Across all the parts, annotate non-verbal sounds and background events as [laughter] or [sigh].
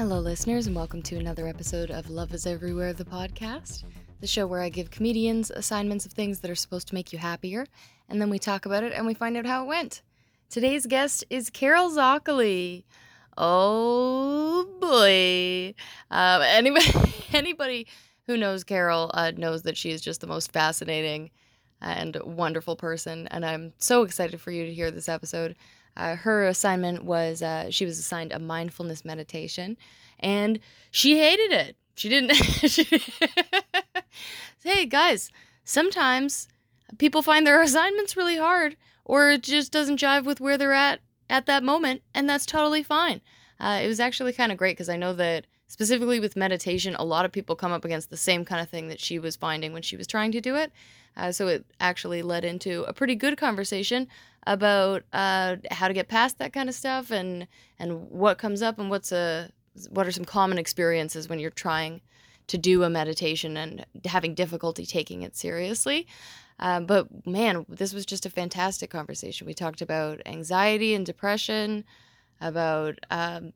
Hello, listeners, and welcome to another episode of Love is Everywhere, the podcast, the show where I give comedians assignments of things that are supposed to make you happier, and then we talk about it and we find out how it went. Today's guest is Carol Zoccoli. Oh boy. Um, [laughs] anybody, anybody who knows Carol uh, knows that she is just the most fascinating and wonderful person, and I'm so excited for you to hear this episode. Uh, her assignment was uh, she was assigned a mindfulness meditation, and she hated it. She didn't. [laughs] she, [laughs] hey guys, sometimes people find their assignments really hard, or it just doesn't jive with where they're at at that moment, and that's totally fine. Uh, it was actually kind of great because I know that specifically with meditation, a lot of people come up against the same kind of thing that she was finding when she was trying to do it. Uh, so it actually led into a pretty good conversation about uh, how to get past that kind of stuff and and what comes up and what's a what are some common experiences when you're trying to do a meditation and having difficulty taking it seriously. Uh, but man, this was just a fantastic conversation. We talked about anxiety and depression, about um,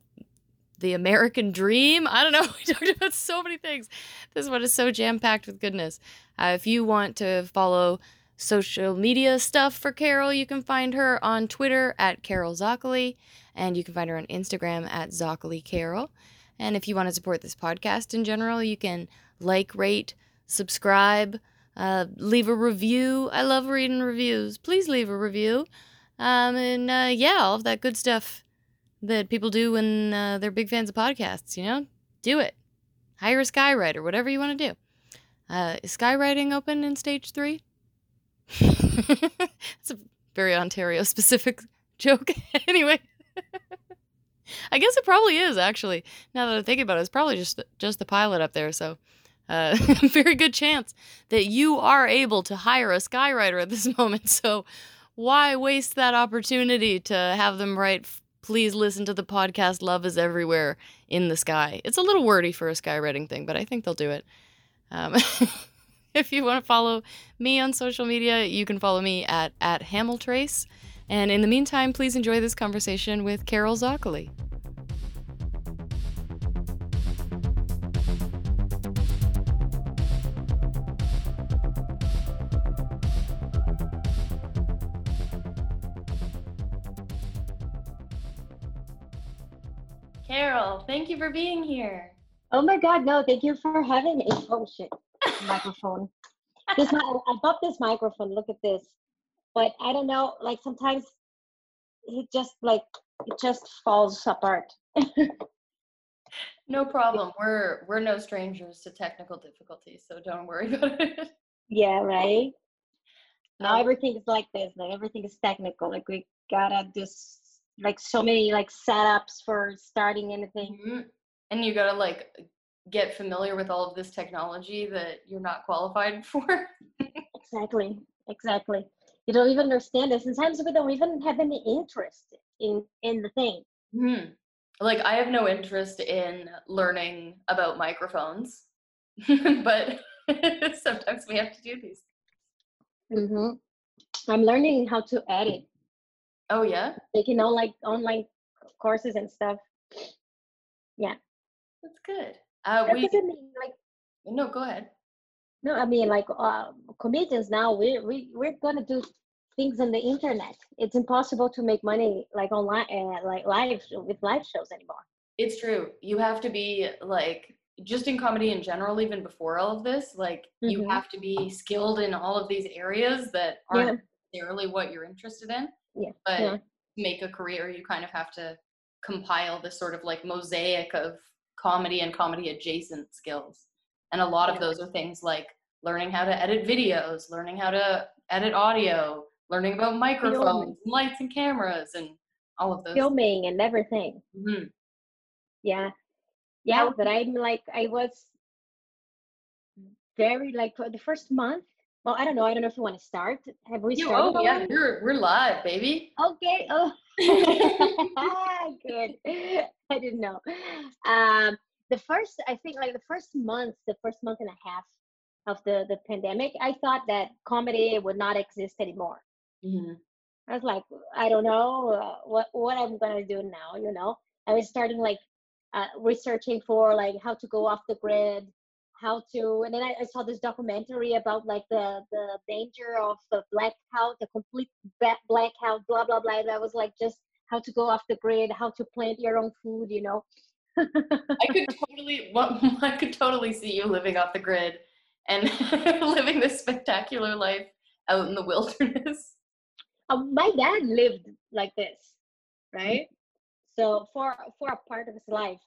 the American dream. I don't know. [laughs] We talked about so many things. This one is so jam packed with goodness. Uh, if you want to follow social media stuff for Carol, you can find her on Twitter at Carol Zoccoli, and you can find her on Instagram at Zoccoli Carol. And if you want to support this podcast in general, you can like, rate, subscribe, uh, leave a review. I love reading reviews. Please leave a review. Um, and uh, yeah, all of that good stuff that people do when uh, they're big fans of podcasts, you know? Do it. Hire a skywriter, whatever you want to do. Uh, is skywriting open in stage three? [laughs] It's a very Ontario specific [laughs] joke. [laughs] anyway, I guess it probably is actually. Now that I'm thinking about it, it's probably just just the pilot up there. So, uh, very good chance that you are able to hire a skywriter at this moment. So, why waste that opportunity to have them write? Please listen to the podcast. Love is everywhere in the sky. It's a little wordy for a skywriting thing, but I think they'll do it. Um, [laughs] if you want to follow me on social media, you can follow me at, at Hamiltrace. And in the meantime, please enjoy this conversation with Carol Zoccoli. Carol, thank you for being here. Oh my God, no, thank you for having me. Oh shit, microphone. This mi- I bought this microphone. Look at this, but I don't know. Like sometimes it just like it just falls apart. No problem. We're we're no strangers to technical difficulties, so don't worry about it. yeah, right. Now Um, everything is like this. Like everything is technical. Like we gotta just like so many like setups for starting anything. Mhm. And you gotta like get familiar with all of this technology that you're not qualified [laughs] for. Exactly, exactly. You don't even understand it. Sometimes we don't even have any interest in in the thing. Hmm. Like I have no interest in learning about microphones, [laughs] but [laughs] sometimes we have to do these. hmm I'm learning how to edit. Oh yeah, taking on like online courses and stuff. Yeah. That's good. Uh, we doesn't mean like no, go ahead. no, I mean like uh, comedians now we we we're gonna do things on the internet. It's impossible to make money like online uh, like live with live shows anymore. It's true. You have to be like just in comedy in general, even before all of this, like you Mhm. have to be skilled in all of these areas that aren't necessarily what you're interested in. Yeah, But yeah. make a career, you kind of have to compile this sort of like mosaic of comedy and comedy adjacent skills. And a lot of those are things like learning how to edit videos, learning how to edit audio, learning about microphones, and lights and cameras, and all of those. Filming and everything. Mhm. Yeah, yeah. But I'm like I was very like for the first month. Well, I don't know. I don't know if you want to start. Have we You- started? oh yeah, we're we're live, baby. Okay. Oh, [laughs] [laughs] good. I didn't know. Um, the first, I think, like the first month, the first month and a half of the the pandemic, I thought that comedy would not exist anymore. Mhm. I was like, I don't know uh, what what I'm gonna do now. You know, I was starting like uh, researching for like how to go off the grid how to and then I, I, saw this documentary about like the the danger of the blackout the complete blackout blah blah blah that was like just how to go off the grid how to plant your own food you know? I could totally well, [laughs] i could totally see you living off the grid and [laughs] living this spectacular life out in the wilderness. Um, my dad lived like this right? So for for a part of his life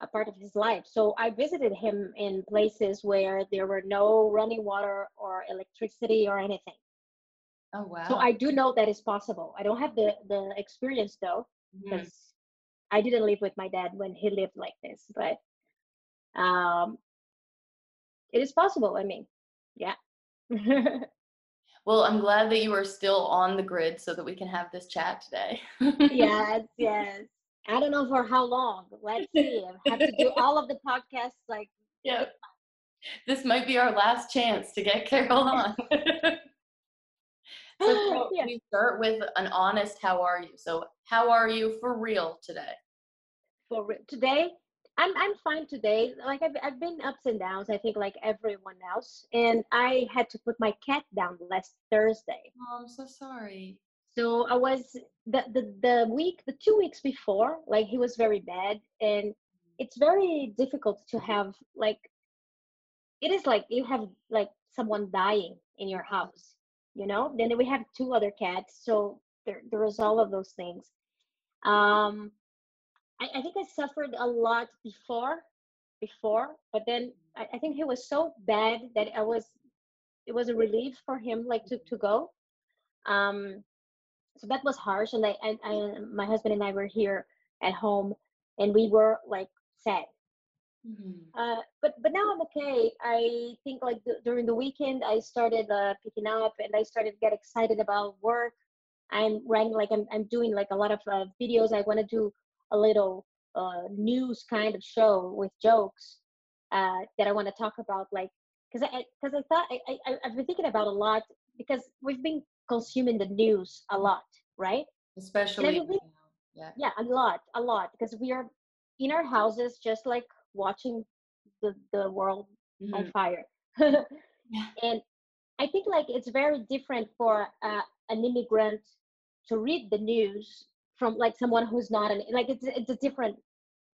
a part of his life. So I visited him in places where there were no running water or electricity or anything. Oh wow. So I do know that is possible. I don't have the the experience though because mm-hmm. I didn't live with my dad when he lived like this, but um it is possible. I mean, yeah. [laughs] well, I'm glad that you are still on the grid so that we can have this chat today. yes, [laughs] yes. I don't know for how long. Let's see. I have to do [laughs] all of the podcasts like. Yeah. This might be our last chance to get Carol [laughs] on. so yeah. we start with an honest "How are you?" So, how are you for real today? For real today, I'm I'm fine today. Like I've I've been ups and downs. I think like everyone else, and I had to put my cat down last Thursday. Oh, I'm so sorry so i was the, the the week the two weeks before like he was very bad and it's very difficult to have like it is like you have like someone dying in your house you know? Then we have two other cats so there there was all of those things. Um i, I think i suffered a lot before before but then I, I think he was so bad that i was it was a relief for him like to to go. Um so that was harsh and I, I, I my husband and i were here at home and we were like sad. Mm-hmm. uh, but but now i'm okay. I think like the, during the weekend i started uh, picking up and i started to get excited about work. I'm writing like i'm, I'm doing like a lot of uh, videos. I want to do a little uh, news kind of show with jokes uh, that i want to talk about like because i because I, I thought I, I i've been thinking about a lot because we've been consuming the news a lot, right? Especially, yeah, yeah, a lot, a lot, because we are in our houses just like watching the the world mm-hmm. on fire. [laughs] yeah. And I think like it's very different for uh, an immigrant to read the news from like someone who's not an like it's it's a different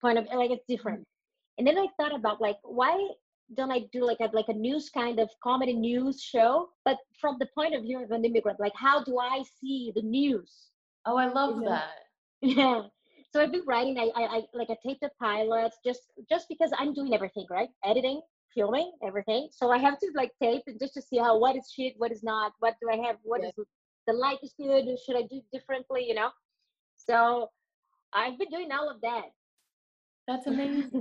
point of like it's different. Mm-hmm. And then I thought about like why don't I do like a like a news kind of comedy news show, but from the point of view of an immigrant, like how do I see the news? Oh, I love you know? that. [laughs] Yeah. So I've been writing. I, I, I like I taped the pilots just just because I'm doing everything right, editing, filming, everything. So I have to like tape and just to see how what is shit, what is not, what do I have, What yeah. is the light is good, should I do differently, you know? So I've been doing all of that. That's [laughs] amazing.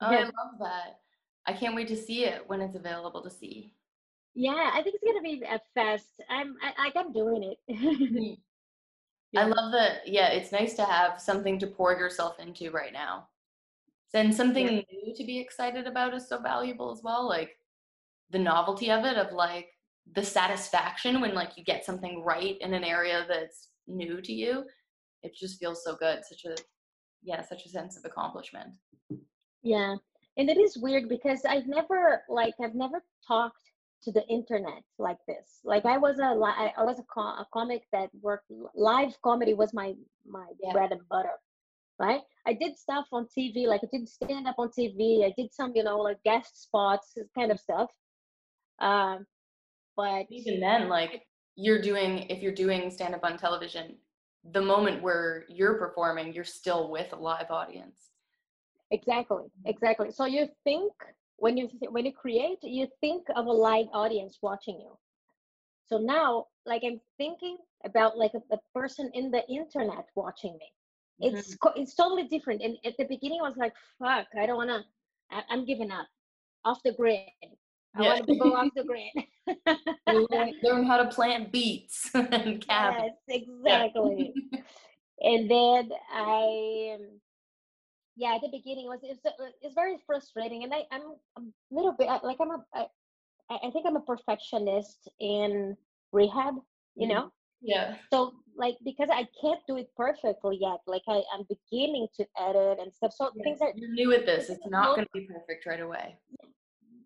oh, yeah. I love that. I can't wait to see it when it's available to see. Yeah, I think it's gonna be a fest. I'm I, I am doing it. Mm-hmm. [laughs] yeah. I love that. Yeah, it's nice to have something to pour yourself into right now. And something yeah. new to be excited about is so valuable as well. Like the novelty of it, of like the satisfaction when like you get something right in an area that's new to you. It just feels so good. Such a yeah, such a sense of accomplishment. Yeah and it is weird because i've never like i've never talked to the internet like this. Like i was a i was a, com- a comic that worked live comedy was my my yeah. bread and butter right? I did stuff on tv like i did stand up on tv i did some you know like guest spots kind of stuff. Um but even then like you're doing if you're doing stand up on television the moment where you're performing you're still with a live audience Exactly, exactly. So you think when you when you create, you think of a live audience watching you. So now, like I'm thinking about like a, a person in the internet watching me. It's mm-hmm. it's totally different. And at the beginning, I was like, "Fuck, I don't wanna. I, am giving up. Off the grid. I yeah. want to go off the [laughs] grid." learn, [laughs] learn, how to plant beets [laughs] and cabbage. Yes, exactly. Yeah. and then I yeah at the beginning it was it's, it's very frustrating and I, i'm a little bit like i'm a I, I think i'm a perfectionist in rehab you mm-hmm. know Yeah. So like because I can't do it perfectly yet, like I, I'm beginning to edit and stuff. So yeah. things are You're new at this. It's not going to be perfect right away.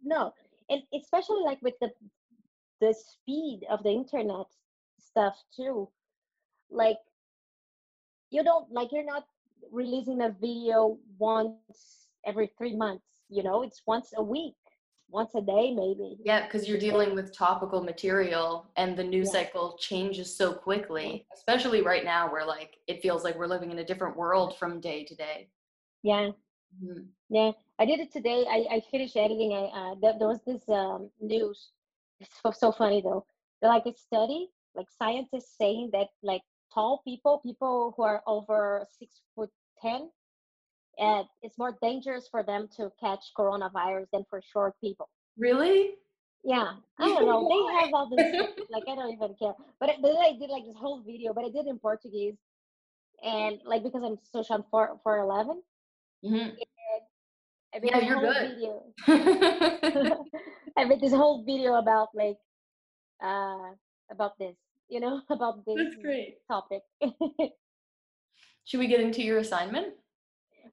no, and especially like with the the speed of the internet stuff too. Like you don't like you're not releasing a video once every three months. You know, it's once a week, once a day maybe. Yeah, because you're dealing with topical material and the news Yeah. cycle changes so quickly, especially right now where like it feels like we're living in a different world from day to day. Yeah. Mhm. Yeah, I did it today. I, I finished editing. I uh, there, there was this um, news. It's so, so funny though. They're like a study, like scientists saying that like tall people, people who are over six foot ten, uh, it's more dangerous for them to catch coronavirus than for short people. Really? Yeah, I don't know. They have all this like I don't even care. But it- then I did like this whole video, but I did in Portuguese, and like because I'm social I'm four four eleven. Mhm. I made Yeah, a you're good. video. [laughs] [laughs] I made this whole video about like uh about this, you know, [laughs] about this That's great. topic. [laughs] Should we get into your assignment?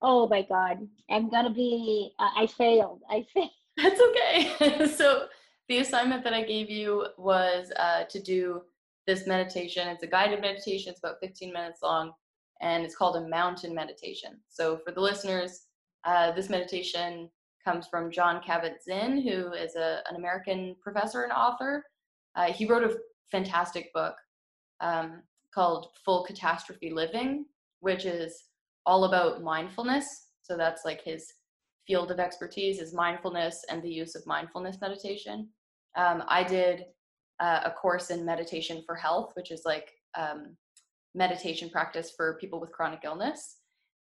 oh my god, I'm gonna be. Uh, I failed. I [laughs] failed. That's okay. so the assignment that I gave you was uh, to do this meditation. It's a guided meditation. It's about 15 minutes long, and it's called a mountain meditation. So for the listeners, uh, this meditation comes from John Kabat-Zinn, who is a, an American professor and author. Uh, he wrote a fantastic book um, called Full Catastrophe Living, which is all about mindfulness. So that's like his field of expertise is mindfulness and the use of mindfulness meditation. Um, I did uh, a course in meditation for health, which is like um, meditation practice for people with chronic illness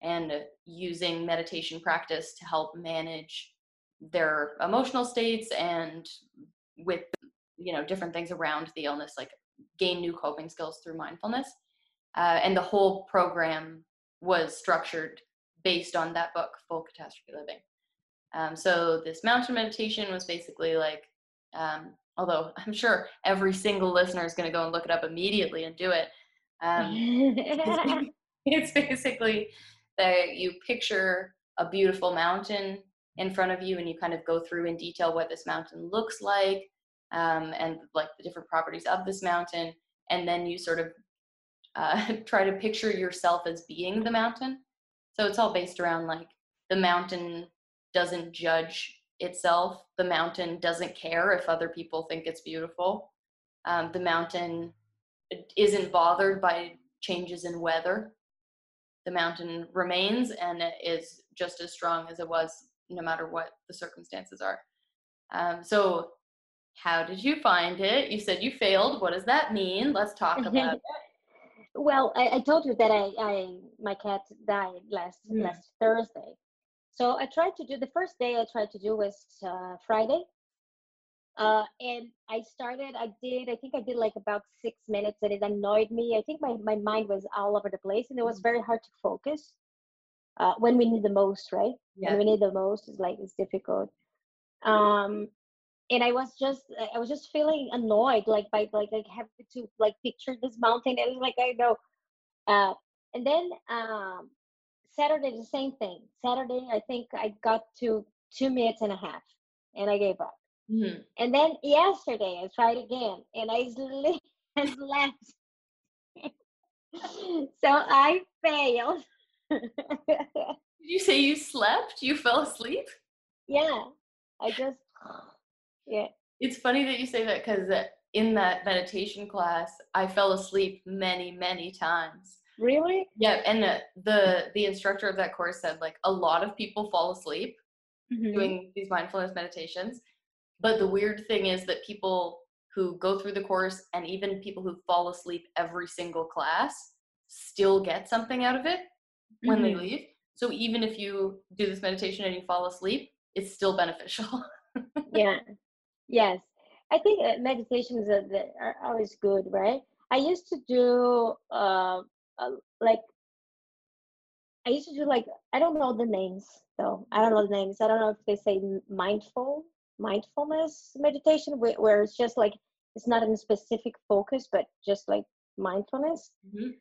and using meditation practice to help manage their emotional states and with you know different things around the illness like gain new coping skills through mindfulness uh, and the whole program was structured based on that book full catastrophe living. Um, so this mountain meditation was basically like um, although i'm sure every single listener is going to go and look it up immediately and do it um, [laughs] [laughs] it's basically that you picture a beautiful mountain in front of you and you kind of go through in detail what this mountain looks like um, and like the different properties of this mountain and then you sort of uh, [laughs] try to picture yourself as being the mountain. So it's all based around like the mountain doesn't judge itself the mountain doesn't care if other people think it's beautiful um, the mountain isn't bothered by changes in weather. The mountain remains and it is just as strong as it was no matter what the circumstances are. Um, so how did you find it you said you failed what does that mean let's talk [laughs] about it well, I, I told you that I, I my cat died last Mm. last Thursday. So I tried to do the first day I tried to do was uh, Friday. Uh, and I started, I did, I think I did like about six minutes and it annoyed me. I think my, my mind was all over the place and it was very hard to focus uh, when we need the most, right? yeah When we need the most, it's like, it's difficult. Um, and I was just, I was just feeling annoyed, like by like, like having to like picture this mountain. And it was like, I know. Uh, and then um, Saturday, the same thing. Saturday, I think I got to two minutes and a half and I gave up. Mhm. And then yesterday I tried again and I [laughs] slept and [laughs] slept. so I failed. did you say you slept you fell asleep yeah, I just, yeah. it's funny that you say that because in that meditation class i fell asleep many many times Really? yeah and the, the the instructor of that course said like a lot of people fall asleep Mhm. doing these mindfulness meditations. But the weird thing is that people who go through the course and even people who fall asleep every single class still get something out of it when they Mhm. leave. So even if you do this meditation and you fall asleep, it's still beneficial. [laughs] yeah yes. I think uh, meditations are, are always good right? I used to do uh, uh like i used to do like i don't know the names though. I don't know the names. I don't know if they say mindful mindfulness meditation where, where it's just like it's not in a specific focus but just like mindfulness. Hmm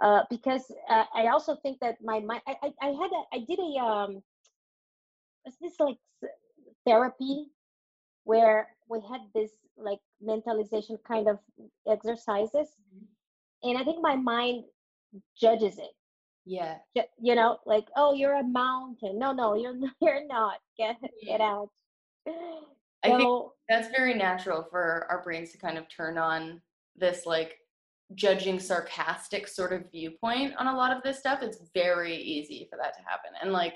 uh, because uh, I also think that my mind. I, I, I had a, I did a um, what's this like therapy where we had this like mentalization kind of exercises, and I think my mind judges it. Yeah. You know, like oh, you're a mountain. No, no, you're [laughs] you're not. Get get out. I think that's very natural for our brains to kind of turn on this like judging sarcastic sort of viewpoint on a lot of this stuff it's very easy for that to happen and like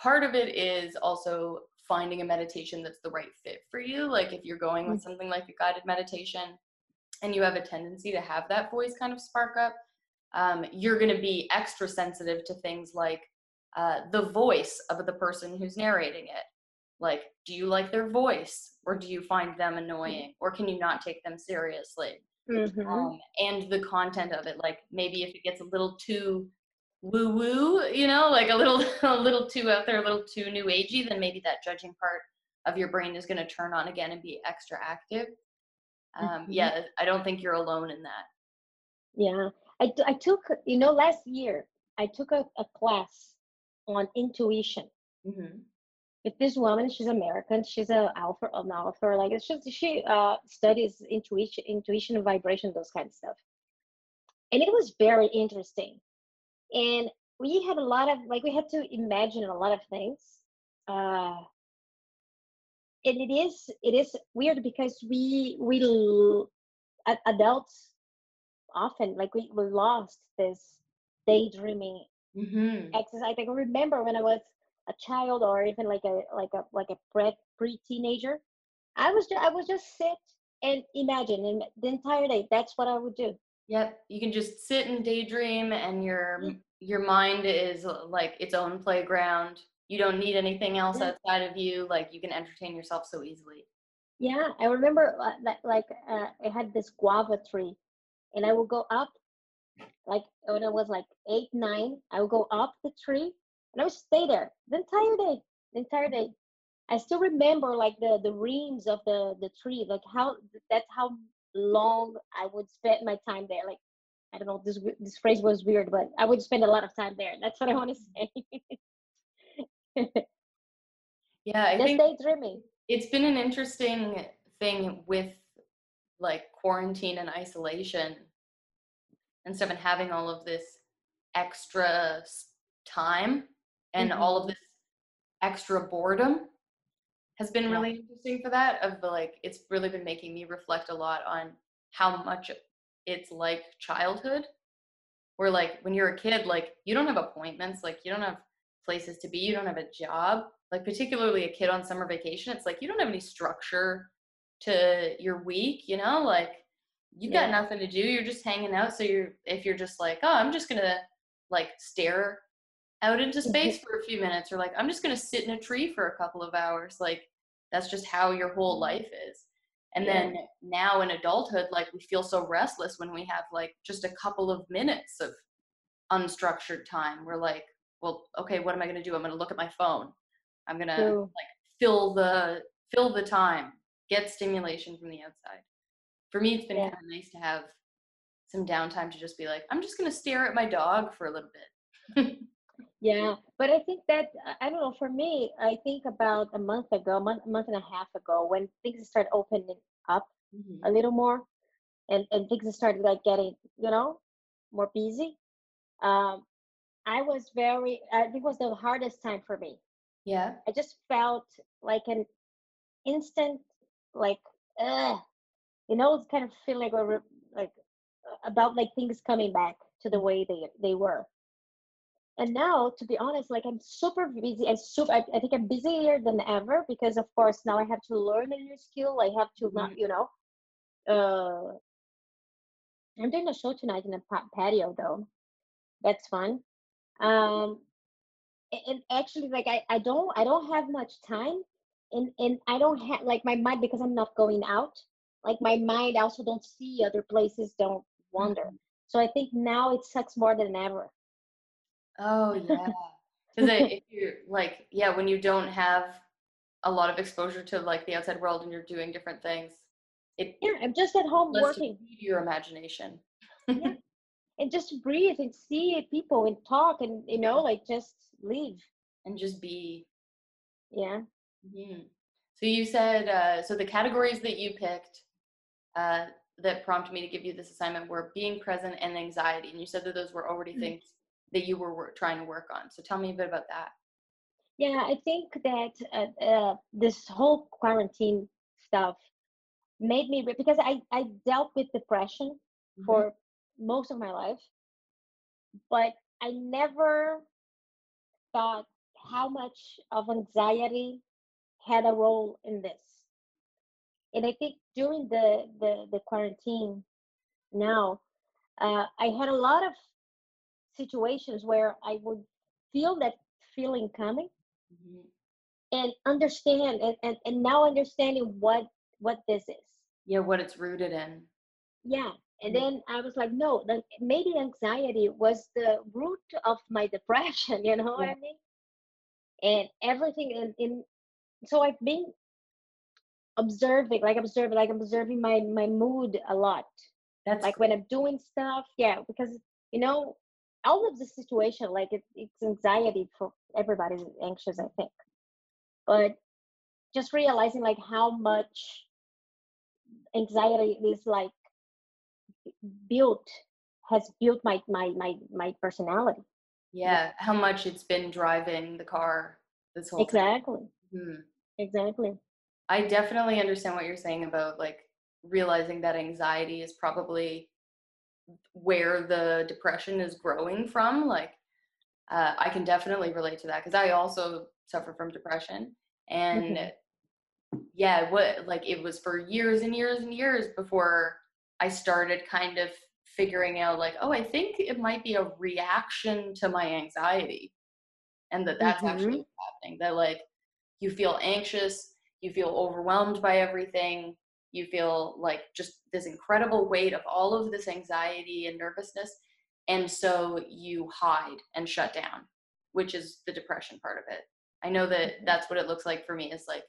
part of it is also finding a meditation that's the right fit for you. Like if you're going with something like a guided meditation and you have a tendency to have that voice kind of spark up um, you're going to be extra sensitive to things like uh, the voice of the person who's narrating it. Like do you like their voice or do you find them annoying or can you not take them seriously? Mhm. um, and the content of it. Like maybe if it gets a little too woo woo you know like a little [laughs] a little too out there a little too new agey then maybe that judging part of your brain is going to turn on again and be extra active um, Mhm. yeah i don't think you're alone in that Yeah, I, t- I took, you know, last year I took a, a class on intuition mm-hmm. with this woman. She's American. She's a author, an author. Like it's just she uh, studies intuition, intuition, vibration, those kind of stuff. And it was very interesting. And we had a lot of like we had to imagine a lot of things. Uh, and it is it is weird because we we adults often like we we lost this daydreaming Mm-hmm. exercise. I can remember when I was a child or even like a like a like a pre pre teenager. I was ju- I would just sit and imagine and the entire day. That's what I would do. Yep, you can just sit and daydream, and your your mind is uh, like its own playground. You don't need anything else Yeah. outside of you. Like you can entertain yourself so easily. Yeah, I remember uh, that like uh, I had this guava tree, and I would go up like when I was like eight nine. I would go up the tree and I would stay there the entire day. The entire day. I still remember like the the reams of the the tree, like how that's how long I would spend my time there. Like I don't know, this this phrase was weird, but I would spend a lot of time there. That's what I want to say. [laughs] Yeah, I Just think daydreaming. it's been an interesting thing with like quarantine and isolation and stuff, and having all of this extra time and mm-hmm. all of this extra boredom has been Yeah. really interesting for that of the like it's really been making me reflect a lot on how much it's like childhood where like when you're a kid like you don't have appointments like you don't have places to be you don't have a job like particularly a kid on summer vacation it's like you don't have any structure to your week you know like you got Yeah. nothing to do you're just hanging out so you're if you're just like oh i'm just gonna like stare out into [laughs] space for a few minutes or like i'm just to sit in a tree for a couple of hours like that's just how your whole life is. And Yeah. then now in adulthood like we feel so restless when we have like just a couple of minutes of unstructured time. We're like well okay what am i going to do? I'm going to look at my phone. I'm going to like fill the fill the time get stimulation from the outside. For me it's been Yeah. kind of nice to have some downtime to just be like i'm just going to stare at my dog for a little bit [laughs] Yeah, but I think that I I don't know. For me, I think about a month ago, a month, month and a half ago, when things started opening up Mhm. a little more, and and things started like getting, you know, more busy. Um, I was very. I think it was the hardest time for me. yeah I just felt like an instant, like, uh, you know, it's kind of feel like a like uh, about like things coming back to the way they they were. And now, to be honest, like I'm super busy. I super. I, I think I'm busier than ever because, of course, now I have to learn a new skill. I have to not, Mhm. you know. Uh, I'm doing a show tonight in a patio, though. That's fun. Um, and actually, like I, I don't, I don't have much time, and and I don't have like my mind because I'm not going out. Like my mind also don't see other places, don't wander. Mhm. So I think now it sucks more than ever. Oh yeah. [laughs] Because if you're like, yeah, when you don't have a lot of exposure to like the outside world and you're doing different things, it yeah i'm just at home working you your imagination. Yeah. [laughs] and just breathe and see people and talk and you know like just leave and just be. yeah Mhm. So you said uh, so the categories that you picked uh, that prompted me to give you this assignment were being present and anxiety, and you said that those were already Mhm. things that you were wor- trying to work on. So tell me a bit about that. yeah i think that uh, uh, this whole quarantine stuff made me because i i dealt with depression Mhm. for most of my life but i never thought how much of anxiety had a role in this and i think during the the, the quarantine now uh, i had a lot of situations where i would feel that feeling coming Mhm. and understand and, and, and now understanding what what this is Yeah, what it's rooted in. yeah and Mhm. then i was like no then maybe anxiety was the root of my [laughs] depression you know what i mean and everything in, in so i've been observing like observing like observing my my mood a lot That's like when i'm doing stuff yeah because you know all of the situation like it, it's anxiety for everybody's anxious i think but just realizing like how much anxiety is like built has built my my my my personality yeah, how much it's been driving the car this whole time. exactly Mhm. exactly I definitely understand what you're saying about like realizing that anxiety is probably where the depression is growing from. Like, uh, I can definitely relate to that because I also suffer from depression. And Mhm. yeah, what like it was for years and years and years before I started kind of figuring out like, oh, I think it might be a reaction to my anxiety, and that that's actually Mhm. what's happening. That like you feel anxious, you feel overwhelmed by everything, you feel like just this incredible weight of all of this anxiety and nervousness, and so you hide and shut down, which is the depression part of it. I know that that's what it looks like for me. Is like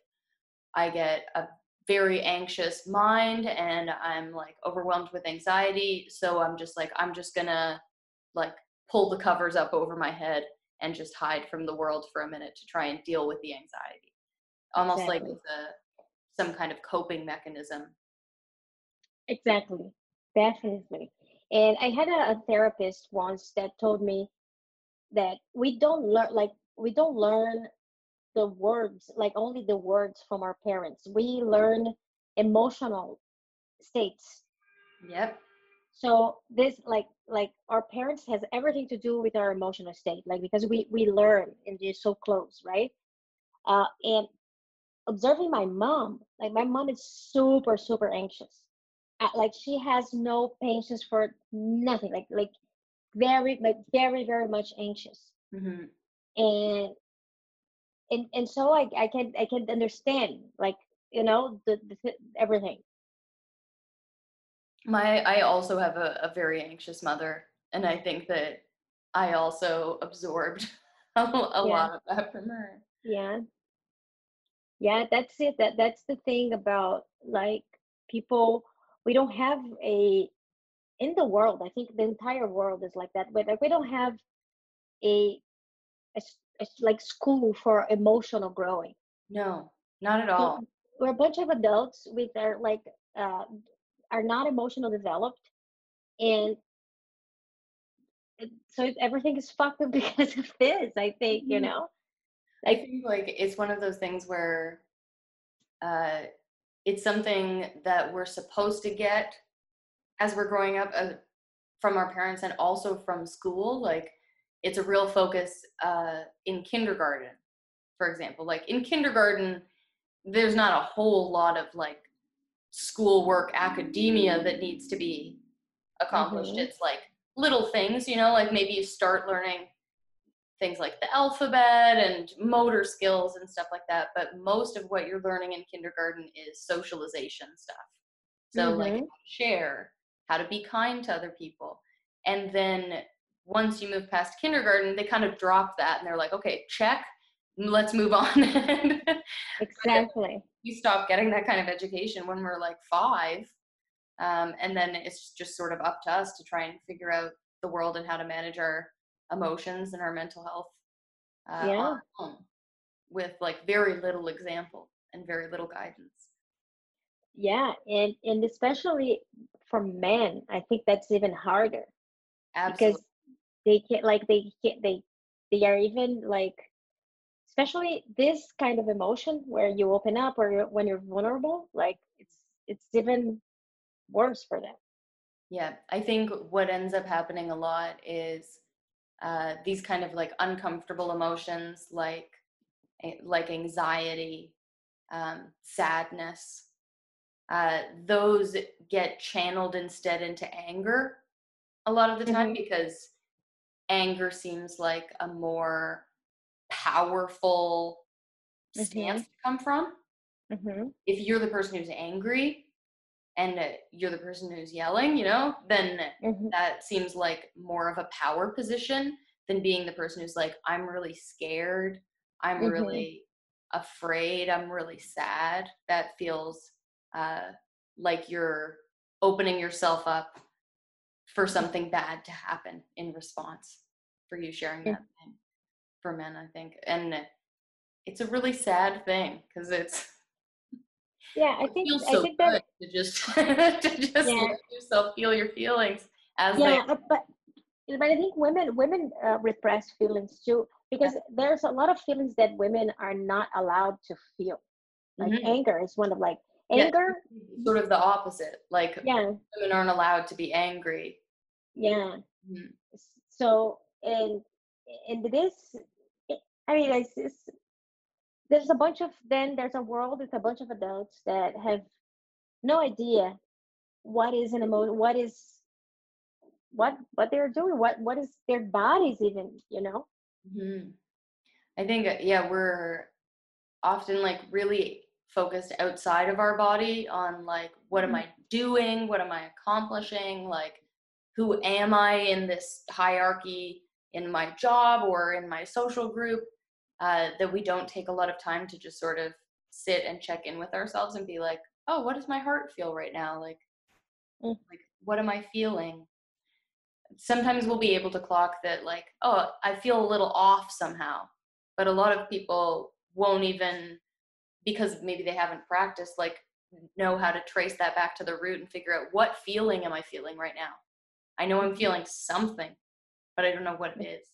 I get a very anxious mind and I'm like overwhelmed with anxiety. So I'm just like, I'm just gonna like pull the covers up over my head and just hide from the world for a minute to try and deal with the anxiety. Almost like Exactly. it's a some kind of coping mechanism. Exactly. Definitely. And I had a, a therapist once that told me that we don't learn like we don't learn the words like only the words from our parents. We learn emotional states. Yep. So this like like our parents has everything to do with our emotional state. Like because we we learn and they're so close, right? Uh and observing my mom, like my mom is super super anxious. Uh, like she has no patience for nothing. Like like very like very very much anxious. hmm And and and so I I can I can understand like you know the, the everything. My I also have a, a very anxious mother, and I think that I also absorbed a, [laughs] a Yeah. lot of that from her. Yeah. Yeah, that's it. That that's the thing about like people we don't have a in the world, I think the entire world is like that. But like we don't have a a like school for emotional growing. No, not at So all. we're a bunch of adults with our like uh are not emotional developed and so everything is fucked up [laughs] because of this, I think, you Mhm. know? I think like it's one of those things where uh, it's something that we're supposed to get as we're growing up uh, from our parents and also from school. Like it's a real focus uh, in kindergarten, for example. Like in kindergarten, there's not a whole lot of like schoolwork academia that needs to be accomplished. mhm. It's like little things, you know, like maybe you start learning things like the alphabet and motor skills and stuff like that. But most of what you're learning in kindergarten is socialization stuff. So, like, Mhm. to share, how to be kind to other people. And then once you move past kindergarten, they kind of drop that and they're like, okay, check. let's move on. [laughs] exactly. we stop getting that kind of education when we're like five. Um, and then it's just sort of up to us to try and figure out the world and how to manage our emotions and our mental health uh, yeah. with like very little example and very little guidance. Yeah, and and especially for men, I think that's even harder Absolutely. because they can't like they can't they they are even like especially this kind of emotion where you open up or you're, when you're vulnerable like it's it's even worse for them yeah i think what ends up happening a lot is uh, these kind of like uncomfortable emotions like like anxiety um, sadness uh, those get channeled instead into anger a lot of the time mm-hmm. because anger seems like a more powerful mm-hmm. stance to come from. Mm-hmm. If you're the person who's angry and you're the person who's yelling, you know, then mm-hmm. that seems like more of a power position than being the person who's like, I'm really scared. I'm mm-hmm. really afraid. I'm really sad. That feels uh, like you're opening yourself up for something bad to happen in response for you sharing that thing for men i think and it's a really sad thing because it's yeah i think i think that to just [laughs] to just yeah. let yourself feel your feelings as yeah they- but but i think women women uh, repress feelings too because yeah. there's a lot of feelings that women are not allowed to feel like mm-hmm. anger is one of like anger yeah, sort of the opposite like yeah women aren't allowed to be angry yeah mm-hmm. so and and this i mean it's, it's, there's a bunch of then there's a world with a bunch of adults that have no idea what is an emotion what is what what they're doing what what is their bodies even you know mm-hmm. i think uh, yeah we're often like really focused outside of our body on like what am i mm-hmm. doing what am i accomplishing like who am i in this hierarchy in my job or in my social group uh, that we don't take a lot of time to just sort of sit and check in with ourselves and be like oh what does my heart feel right now like mm. like what am i feeling sometimes we'll be able to clock that like oh i feel a little off somehow but a lot of people won't even because maybe they haven't practiced like know how to trace that back to the root and figure out what feeling am i feeling right now i know i'm mm-hmm. feeling something but I don't know what it is.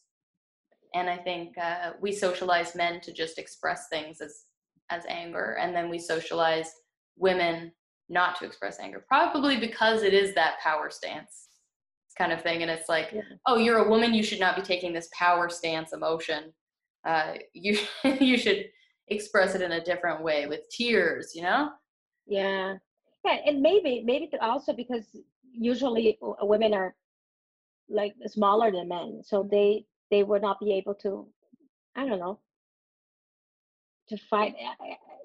And I think uh, we socialize men to just express things as as anger, and then we socialize women not to express anger, probably because it is that power stance kind of thing. And it's like, yeah. oh, you're a woman, you should not be taking this power stance emotion. Uh, [laughs] you you should express it in a different way with tears, you know? Yeah, yeah, and maybe maybe also because usually women are like smaller than men so they they would not be able to i don't know to fight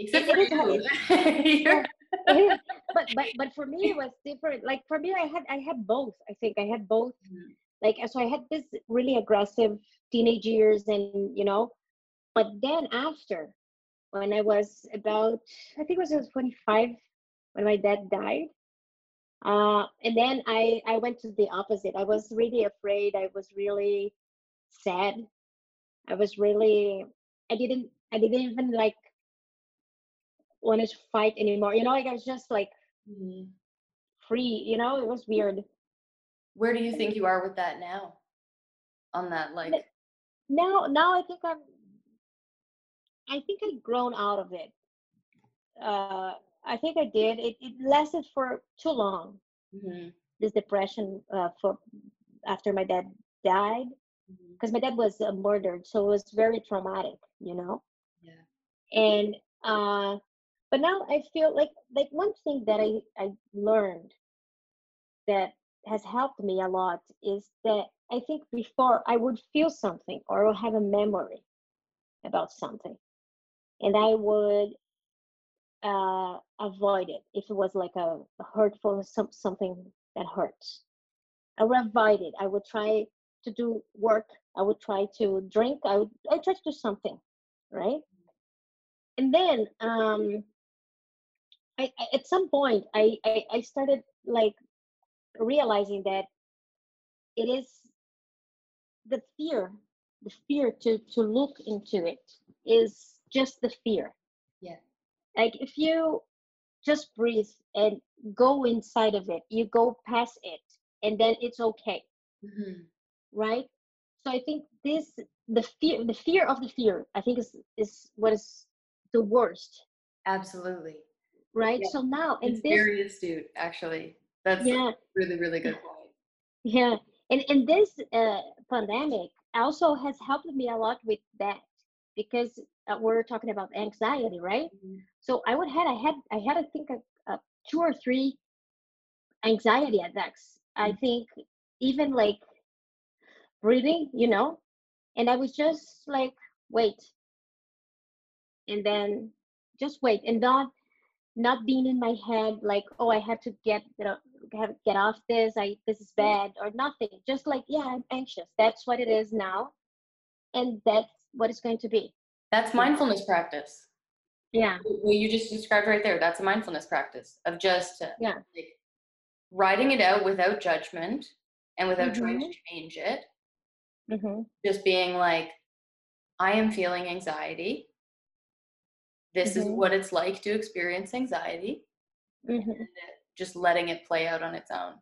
except it is, [laughs] [laughs] but but but for me it was different like for me i had i had both i think i had both mm-hmm. like so i had this really aggressive teenage years and you know but then after when i was about i think it was 25 when my dad died uh, and then I, I went to the opposite. I was really afraid. I was really sad. I was really, I didn't, I didn't even like want to fight anymore. You know, like I was just like mm-hmm. free, you know, it was weird. Where do you think you are with that now? On that, like, now, now I think I'm, I think I've grown out of it. Uh, I think I did. It, it lasted for too long. Mm-hmm. This depression uh, for after my dad died, because mm-hmm. my dad was uh, murdered, so it was very traumatic, you know. Yeah. And uh, but now I feel like like one thing that I I learned that has helped me a lot is that I think before I would feel something or have a memory about something, and I would uh, avoid it if it was like a, a hurtful some, something that hurts. I would avoid it. I would try to do work. I would try to drink. I would i try to do something right? And then um, I, I at some point I, I I started like realizing that it is the fear, the fear to to look into it is just the fear. Yeah. Like if you just breathe and go inside of it, you go past it, and then it's okay, Mm-hmm. right? So I think this the fear the fear of the fear I think is is what is the worst, Absolutely. Right? Yeah. So now and It's this very astute, actually. That's yeah a really, really good point. Yeah, and and this uh, pandemic also has helped me a lot with that because uh, we're talking about anxiety, right? Mhm. So I would had I had I had I think a, a two or three anxiety attacks. I Mhm. think even like breathing, you know, and I was just like wait, and then just wait and not not being in my head like oh I have to get you know have get off this I this is bad or nothing. Just like yeah I'm anxious. That's what it is now, and that's what it's going to be. That's mindfulness practice. Yeah. What you just described right there, that's a mindfulness practice of just uh, Yeah. like writing it out without judgment and without trying to change it. Mm-hmm. Just being like, I am feeling anxiety. This is Mhm. what it's like to experience anxiety. Mm-hmm. just letting it play out on its own.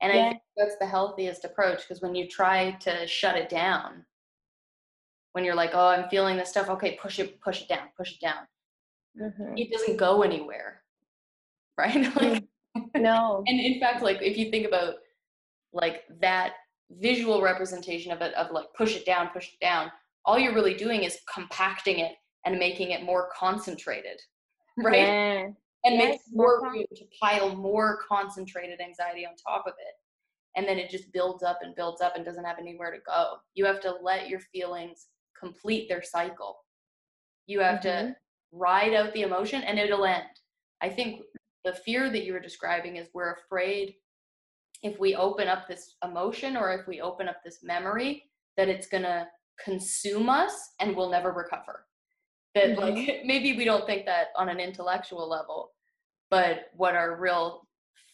And I think that's the healthiest approach because when you try to shut it down, when you're like, oh, I'm feeling this stuff, okay, push it, push it down, push it down. Mm-hmm. It doesn't go anywhere. [laughs] Right? like, No. [laughs] and in fact, like if you think about like that visual representation of it, of like push it down, push it down, all you're really doing is compacting it and making it more concentrated. [laughs] Right? Yeah. and Yes, makes more room to pile more concentrated anxiety on top of it. And then it just builds up and builds up and doesn't have anywhere to go. You have to let your feelings complete their cycle. You have to Mhm. ride out the emotion and it'll end. I think the fear that you were describing is we're afraid if we open up this emotion or if we open up this memory that it's going to consume us and we'll never recover that like [laughs] maybe we don't think that on an intellectual level but what our real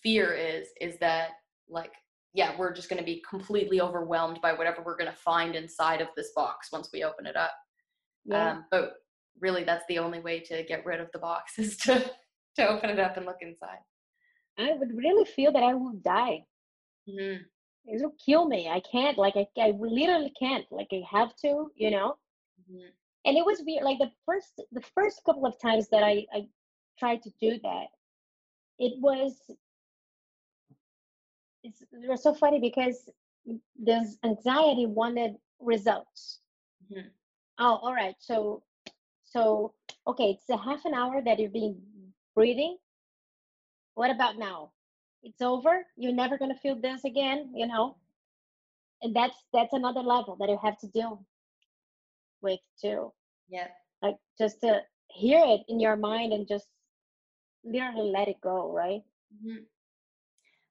fear is is that like yeah we're just going to be completely overwhelmed by whatever we're going to find inside of this box once we open it up Yeah. um, but really that's the only way to get rid of the box [laughs] is to to open it up and look inside I would really feel that I will die. Mhm. It will kill me. I can't. Like I, I literally can't. Like I have to. You know. Mhm. And it was weird like the first the first couple of times that i i tried to do that it was it's, it was so funny because this anxiety wanted results. Mhm. oh all right so so okay it's a half an hour that you've been breathing. What about now? It's over? You're never going to feel this again you know? And that's that's another level that you have to deal with too yeah like just to hear it in your mind and just literally let it go right Mhm.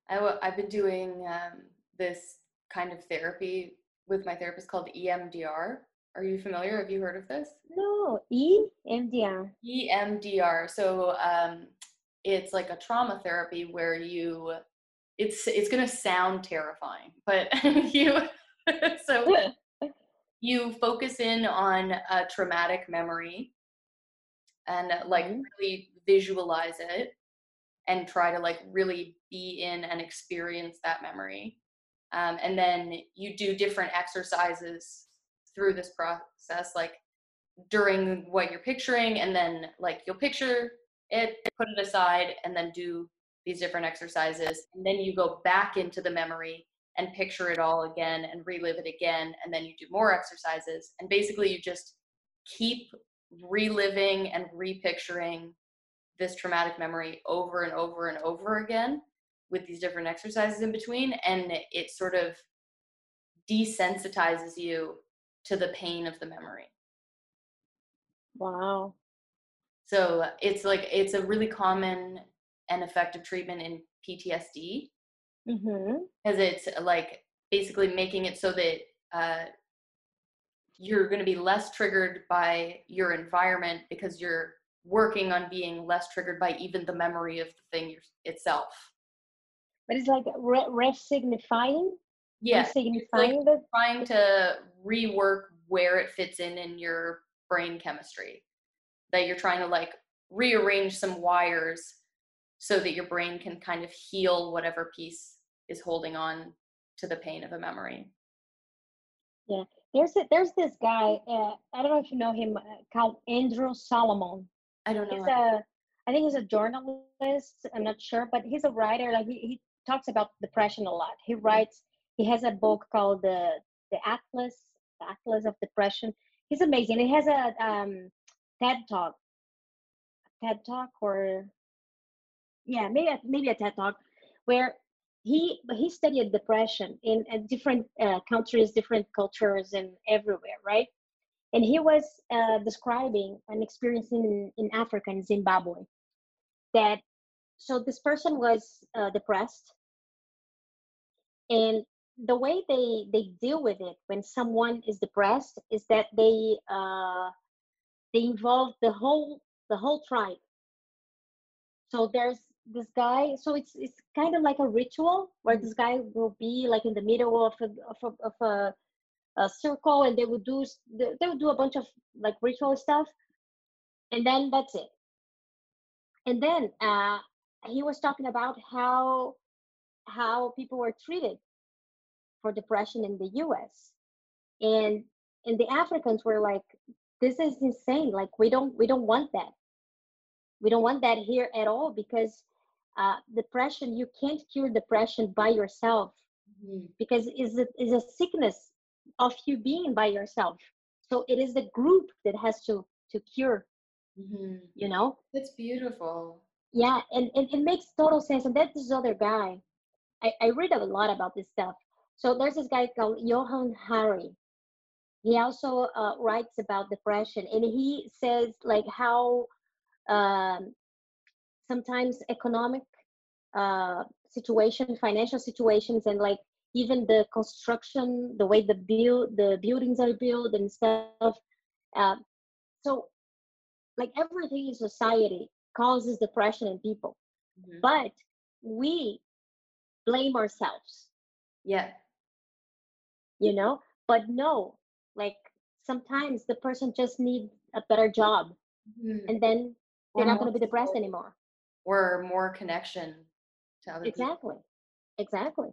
I w- I've been doing um, this kind of therapy with my therapist called EMDR. Are you familiar? Have you heard of this? no EMDR. EMDR. So um, it's like a trauma therapy where you, it's it's gonna sound terrifying, but [laughs] you, [laughs] so [laughs] you focus in on a traumatic memory and uh, like Mhm. really visualize it and try to like really be in and experience that memory um, and then you do different exercises through this process like during what you're picturing and then like you'll picture it put it aside and then do these different exercises and then you go back into the memory and picture it all again and relive it again and then you do more exercises and basically you just keep reliving and repicturing this traumatic memory over and over and over again with these different exercises in between and it sort of desensitizes you to the pain of the memory. Wow. So it's like it's a really common and effective treatment in ptsd mm-hmm. because it's like basically making it so that uh, you're going to be less triggered by your environment because you're working on being less triggered by even the memory of the thing itself. But it's like re- re-signifying. Yeah, signifying like trying to rework where it fits in in your brain chemistry. That you're trying to like rearrange some wires so that your brain can kind of heal whatever piece is holding on to the pain of a memory. Yeah, there's a, there's this guy. Uh, I don't know if you know him, uh, called Andrew Solomon. I don't know. He's a, I think he's a journalist. I'm not sure, but he's a writer. Like he, he talks about depression a lot. He writes. He has a book called the the Atlas the Atlas of Depression. He's amazing. He has a um, TED talk, TED talk, or yeah, maybe a, maybe a TED talk, where he he studied depression in, different uh, countries, different cultures, and everywhere, right? And he was uh, describing an experience in, in Africa, in Zimbabwe, that so this person was uh, depressed, and the way they they deal with it when someone is depressed is that they uh, they involve the whole the whole tribe. So there's this guy so it's it's kind of like a ritual where this guy will be like in the middle of a of a, of a, a circle and they would do they would do a bunch of like ritual stuff and then that's it. And then uh he was talking about how how people were treated for depression in the us and and the africans were like this is insane. Like we don't we don't want that. We don't want that here at all because uh, depression you can't cure depression by yourself mm-hmm. because it's a, it's a sickness of you being by yourself. So it is the group that has to to cure mm-hmm. you know? It's beautiful. Yeah and, and it makes total sense and that's this other guy I, I read a lot about this stuff. So there's this guy called johann hari he also uh, writes about depression and he says like how um, sometimes economic uh, situation, financial situations, and like even the construction, the way the build, the buildings are built and stuff. Uh, so, like everything in society causes depression in people, mm-hmm. but we blame ourselves. Yeah. You know, but no, like sometimes the person just needs a better job, mm-hmm. and then they're not going to be depressed anymore or more connection to other exactly people. exactly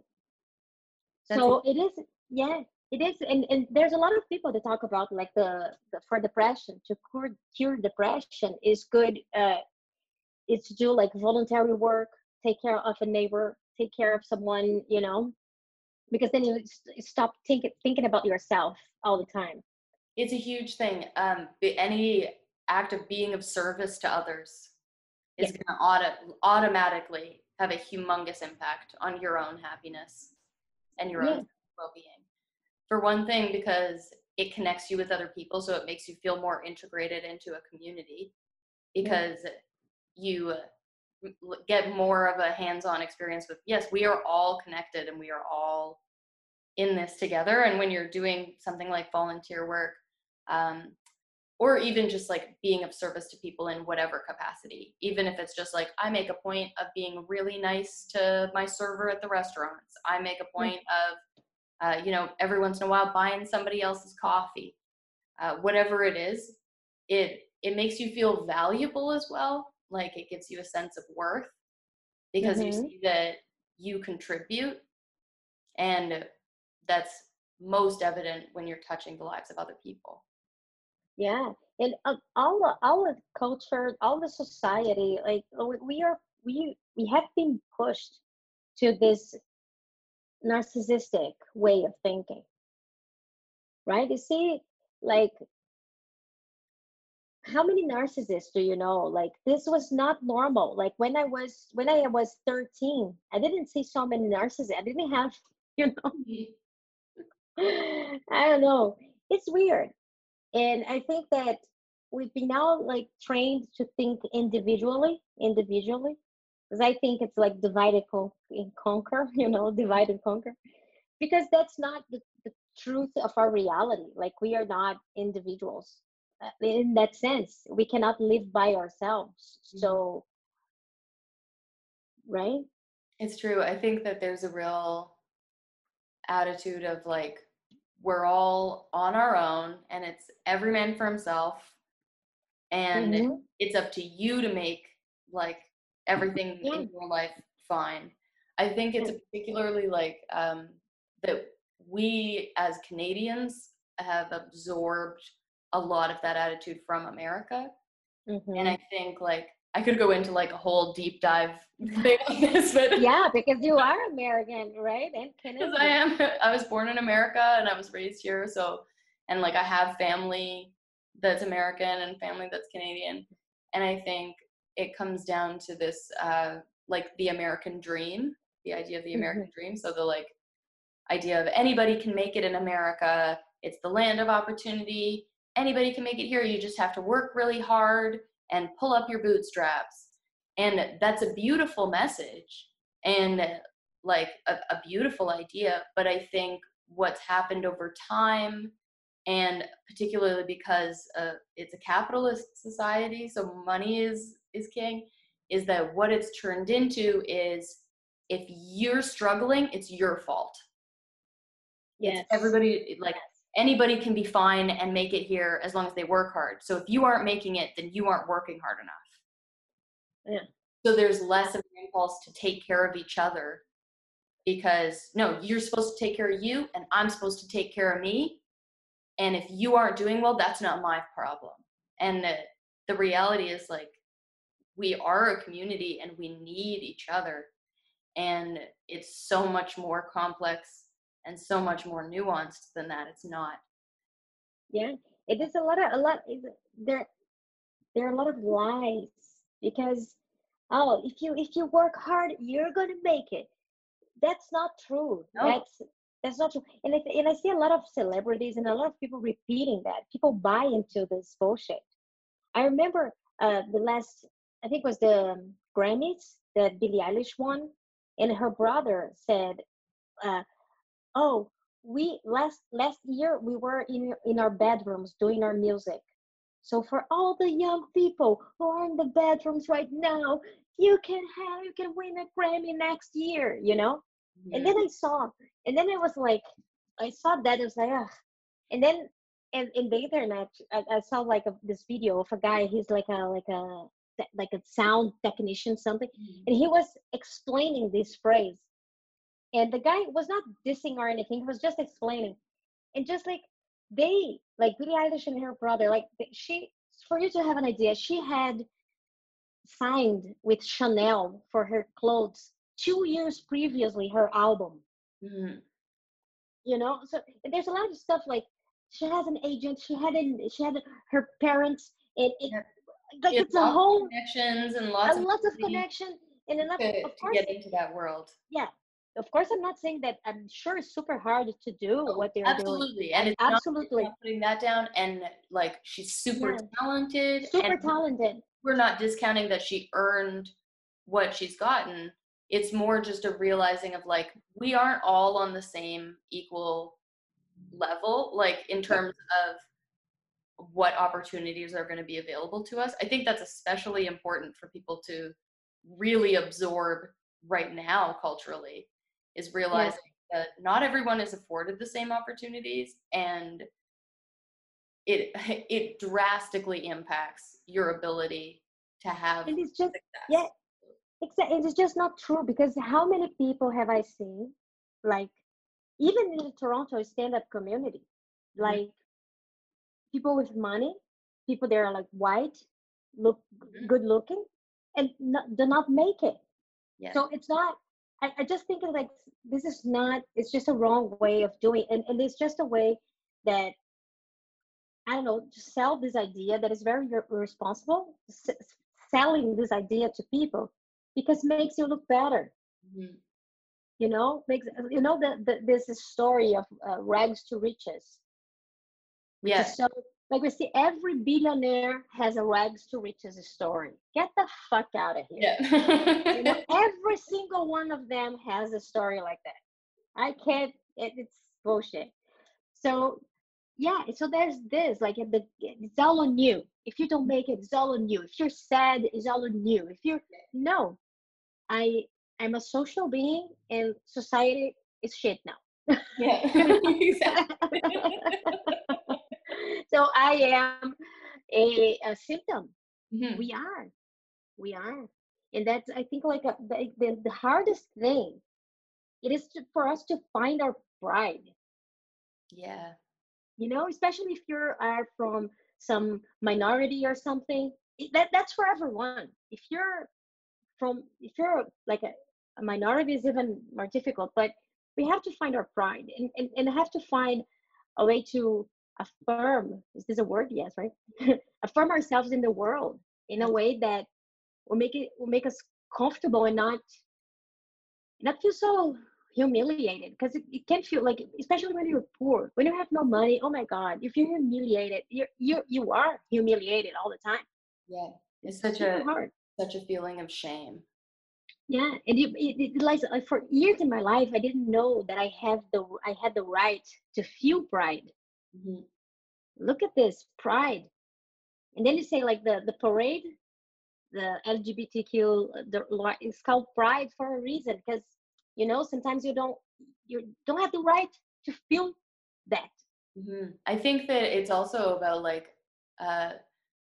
That's so it is yeah it is and, and there's a lot of people that talk about like the, the for depression to cure, cure depression is good uh is to do like voluntary work take care of a neighbor take care of someone you know because then you stop thinking thinking about yourself all the time it's a huge thing um any act of being of service to others is yeah. going to auto- automatically have a humongous impact on your own happiness and your yeah. own well-being for one thing because it connects you with other people so it makes you feel more integrated into a community because yeah. you get more of a hands-on experience with yes we are all connected and we are all in this together and when you're doing something like volunteer work um, or even just like being of service to people in whatever capacity even if it's just like i make a point of being really nice to my server at the restaurants i make a mm. point of uh, you know every once in a while buying somebody else's coffee uh, whatever it is it it makes you feel valuable as well like it gives you a sense of worth because mm-hmm. you see that you contribute and that's most evident when you're touching the lives of other people yeah and uh, all the all the culture all the society like uh, we are we we have been pushed to this narcissistic way of thinking. Right? You see like how many narcissists do you know? Like this was not normal. Like when i was when i was 13 i didn't see so many narcissists. I didn't have [laughs] you know? I don't know. It's weird and i think that we've been now like trained to think individually individually because i think it's like divide and conquer [laughs] you know divide and conquer because that's not the, the truth of our reality like we are not individuals uh, in that sense we cannot live by ourselves Mm-hmm. so right It's true. I think that there's a real attitude of like we're all on our own and it's every man for himself and Mhm. it's up to you to make like everything [laughs] Yeah. in your life fine. I think it's particularly like um that we as Canadians have absorbed a lot of that attitude from America and Mhm. I think like I could go into like a whole deep dive thing on this, but [laughs] yeah because you are american right and because I am. [laughs] I was born in America and I was raised here, so and like I have family that's American and family that's Canadian, and I think it comes down to this uh, like the American dream, the idea of the American dream. So the like idea of anybody can make it in America. It's the land of opportunity. Anybody can make it here. You just have to work really hard and pull up your bootstraps. And that's a beautiful message and like a, a beautiful idea. But I think what's happened over time, and particularly because uh, it's a capitalist society, so money is is king, is that what it's turned into is if you're struggling, it's your fault. yes It's everybody like anybody can be fine and make it here as long as they work hard. So if you aren't making it, then you aren't working hard enough. Yeah. So there's less of an impulse to take care of each other because no, you're supposed to take care of you and I'm supposed to take care of me. And if you aren't doing well, that's not my problem. And the, the reality is like we are a community and we need each other. And it's so much more complex and so much more nuanced than that. It's not. yeah it is a lot of a lot is there there are a lot of lies because oh if you if you work hard you're gonna make it that's not true No. that's that's not true and I, and I see a lot of celebrities and a lot of people repeating that people buy into this bullshit i remember uh the last i think it was the um, grammys that billie eilish won and her brother said uh oh we last last year we were in in our bedrooms doing our music. So for all the young people who are in the bedrooms right now you can have you can win a grammy next year you know? And then i saw and then i was like i saw that it was like Ugh. and then and in the internet I, I saw like a, this video of a guy he's like a like a like a sound technician something mm-hmm. and he was explaining this phrase and the guy was not dissing or anything he was just explaining and just like they like Billie Eilish and her brother like she for you to have an idea she had signed with Chanel for her clothes two years previously her album Mhm. you know so there's a lot of stuff like she has an agent she had an she had her parents and it, Yeah. like She it's a lots of whole connections and a lots of lot of connection and enough to, of to get into that world. yeah of course i'm not saying that i'm sure it's super hard to do Oh, what they're doing Absolutely, and it's not, absolutely not putting that down. And like she's super Yeah. talented, super talented we're not discounting that she earned what she's gotten. It's more just a realizing of like we aren't all on the same equal level, like in terms of what opportunities are going to be available to us. I think that's especially important for people to really absorb right now culturally is realizing that not everyone is afforded the same opportunities and it [laughs] it drastically impacts your ability to have and it's just success. yeah exactly it's just not true because how many people have i seen like even in the toronto stand-up community Mhm. like people with money people that are like white look Mhm. good looking and not, do not make it Yeah. so it's not I, I just think like this is not it's just a wrong way of doing and, and it's just a way that i don't know to sell this idea that is very ir- irresponsible s- selling this idea to people because it makes you look better Mhm. you know makes you know that the, this story of uh, rags to riches Yes. so like we see every billionaire has a rags to riches story get the fuck out of here Yeah. you know [laughs] every single one of them has a story like that i can't it, it's bullshit So yeah, so there's this like the it's all on you. If you don't make it, it's all on you. If you're sad, it's all on you. If you're no, I I'm a social being and society is shit now. Yeah, [laughs] exactly. [laughs] so I am a, a symptom. Mhm. We are, we are, and that's I think like a, the, the the hardest thing. It is to, for us to find our pride. Yeah. You know, especially if you are from some minority or something. That that's for everyone. If you're from if you're like a, a minority is even more difficult but we have to find our pride and, and, and have to find a way to affirm is this a word yes right [laughs] affirm ourselves in the world in a way that will make it will make us comfortable and not not feel so humiliated because it, it can feel like especially when you're poor when you have no money oh my god if you're humiliated you're you you are humiliated all the time Yeah. It's such a hard such a feeling of shame. Yeah, and it, it, it like, for years in my life, I didn't know that I have the I had the right to feel pride. Mhm. Look at this pride, and then you say like the the parade, the LGBTQ, uh, the it's called pride for a reason because you know sometimes you don't you don't have the right to feel that. hmm I think that it's also about like, uh,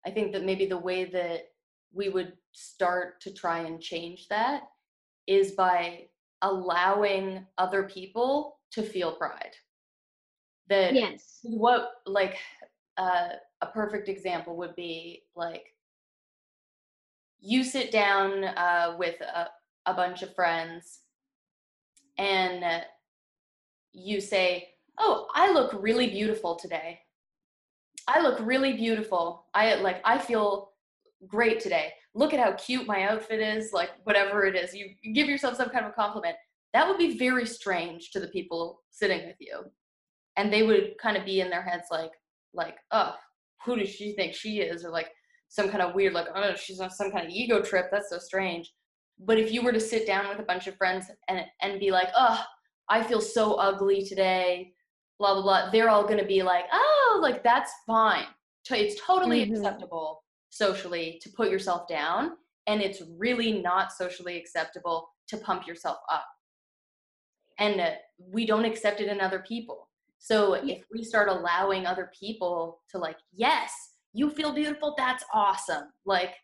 I think that maybe the way that we would start to try and change that is by allowing other people to feel pride. That Yes. what like uh, a perfect example would be like you sit down uh, with a, a bunch of friends and uh, you say oh i look really beautiful today. I look really beautiful. I like i feel great today. Look at how cute my outfit is like whatever it is. You, you give yourself some kind of a compliment. That would be very strange to the people sitting with you and they would kind of be in their heads like like oh who does she think she is? or like some kind of weird like oh she's on some kind of ego trip that's so strange. But if you were to sit down with a bunch of friends and and be like oh i feel so ugly today blah blah blah they're all going to be like oh like that's fine. It's totally Mhm. acceptable socially to put yourself down and it's really not socially acceptable to pump yourself up. And uh, we don't accept it in other people so mm-hmm. if we start allowing other people to like yes you feel beautiful that's awesome like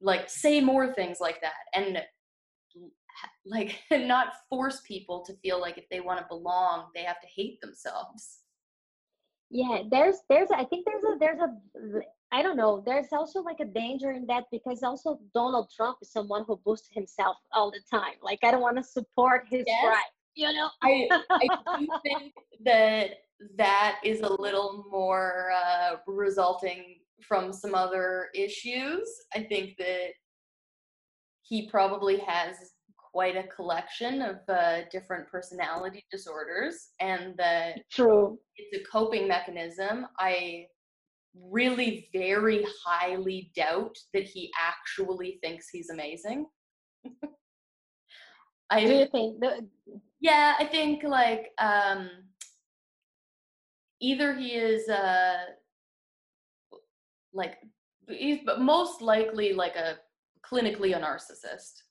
like say more things like that and like [laughs] not force people to feel like if they want to belong they have to hate themselves. Yeah there's there's i think there's a there's a i don't know there's also like a danger in that because also donald trump is someone who boosts himself all the time like i don't want to support his Yes. pride you know I, I do think that that is a little more uh, resulting from some other issues. I think that he probably has quite a collection of uh, different personality disorders, and that true it's a coping mechanism. I really very highly doubt that he actually thinks he's amazing. [laughs] I do you think the, yeah, I think like um either he is uh like he's but most likely like a clinically a narcissist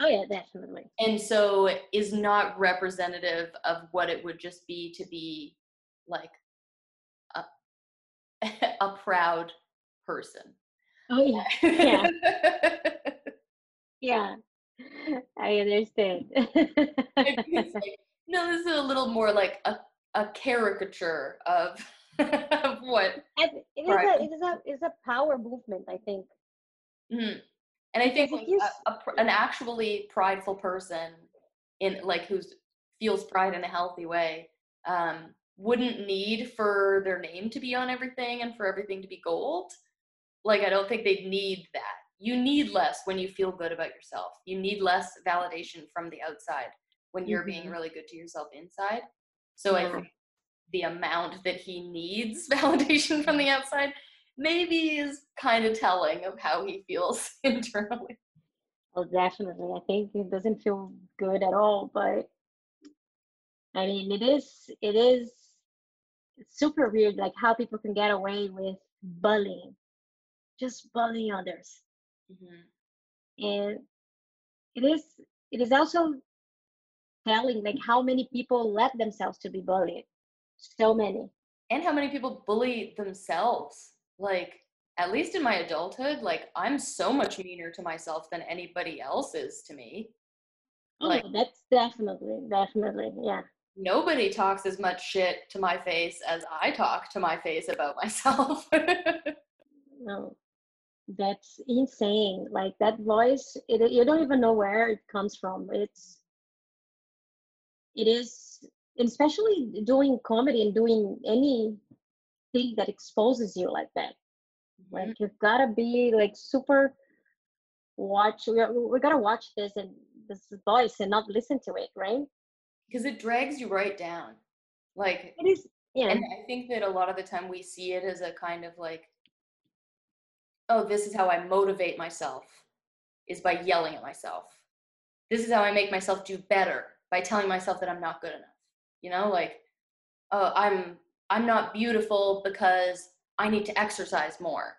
oh yeah definitely and so is not representative of what it would just be to be like a [laughs] a proud person. oh yeah Yeah. [laughs] yeah i understand like, no, this is a little more like a, a caricature of, [laughs] of what. It is Right. a it is a it's a power movement i think mhm. And I think like, a, a, an actually prideful person in like who feels pride in a healthy way um, wouldn't need for their name to be on everything and for everything to be gold. Like I don't think they'd need that. You need less when you feel good about yourself. You need less validation from the outside when you're being Mhm. really good to yourself inside. So I think the amount that he needs [laughs] validation from the outside maybe is kind of telling of how he feels [laughs] internally. Oh, definitely. I think it doesn't feel good at all, but I mean, it is, it is, super weird like how people can get away with bullying just bullying others hmm and it is it is also telling like how many people let themselves to be bullied so many And how many people bully themselves? Like, at least in my adulthood, like I'm so much meaner to myself than anybody else is to me. oh Like that's definitely definitely yeah nobody talks as much shit to my face as I talk to my face about [laughs] myself. no that's insane. Like that voice it, you don't even know where it comes from. It's it is especially doing comedy and doing anything that exposes you like that. Mhm. like you've got to be like super watch we, we got to watch this and this voice and not listen to it right? Because it drags you right down. Like it is yeah. And I think that a lot of the time we see it as a kind of like, oh, this is how I motivate myself, is by yelling at myself. This is how I make myself do better by telling myself that I'm not good enough. You know, like, oh, I'm I'm not beautiful because I need to exercise more.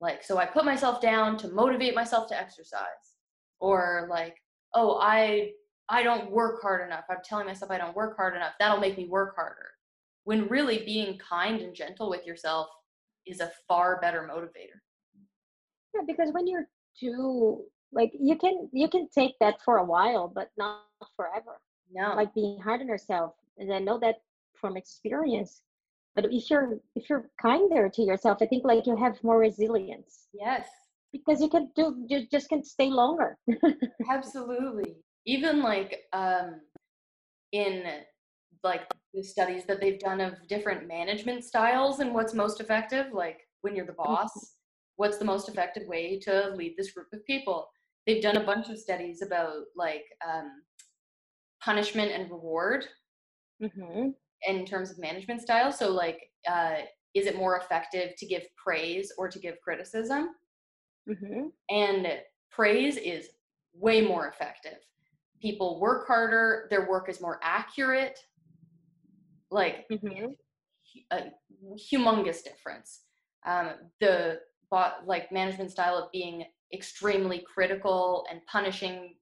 Like, so I put myself down to motivate myself to exercise. Or like, oh, I I don't work hard enough. I'm telling myself I don't work hard enough. That'll make me work harder when really being kind and gentle with yourself is a far better motivator. Yeah because when you're too like you can you can take that for a while but not forever. No. like being hard on yourself and i know that from experience but if you're if you're kinder to yourself i think like you have more resilience. Yes, because you can do you just can stay longer. [laughs] Absolutely. Even like um in like the studies that they've done of different management styles and what's most effective, like when you're the boss, what's the most effective way to lead this group of people? They've done a bunch of studies about like um punishment and reward hmm in terms of management style. So, like, uh, is it more effective to give praise or to give criticism? hmm And praise is way more effective. People work harder, their work is more accurate. Like, hmm a humongous difference. Um, the like management style of being extremely critical and punishing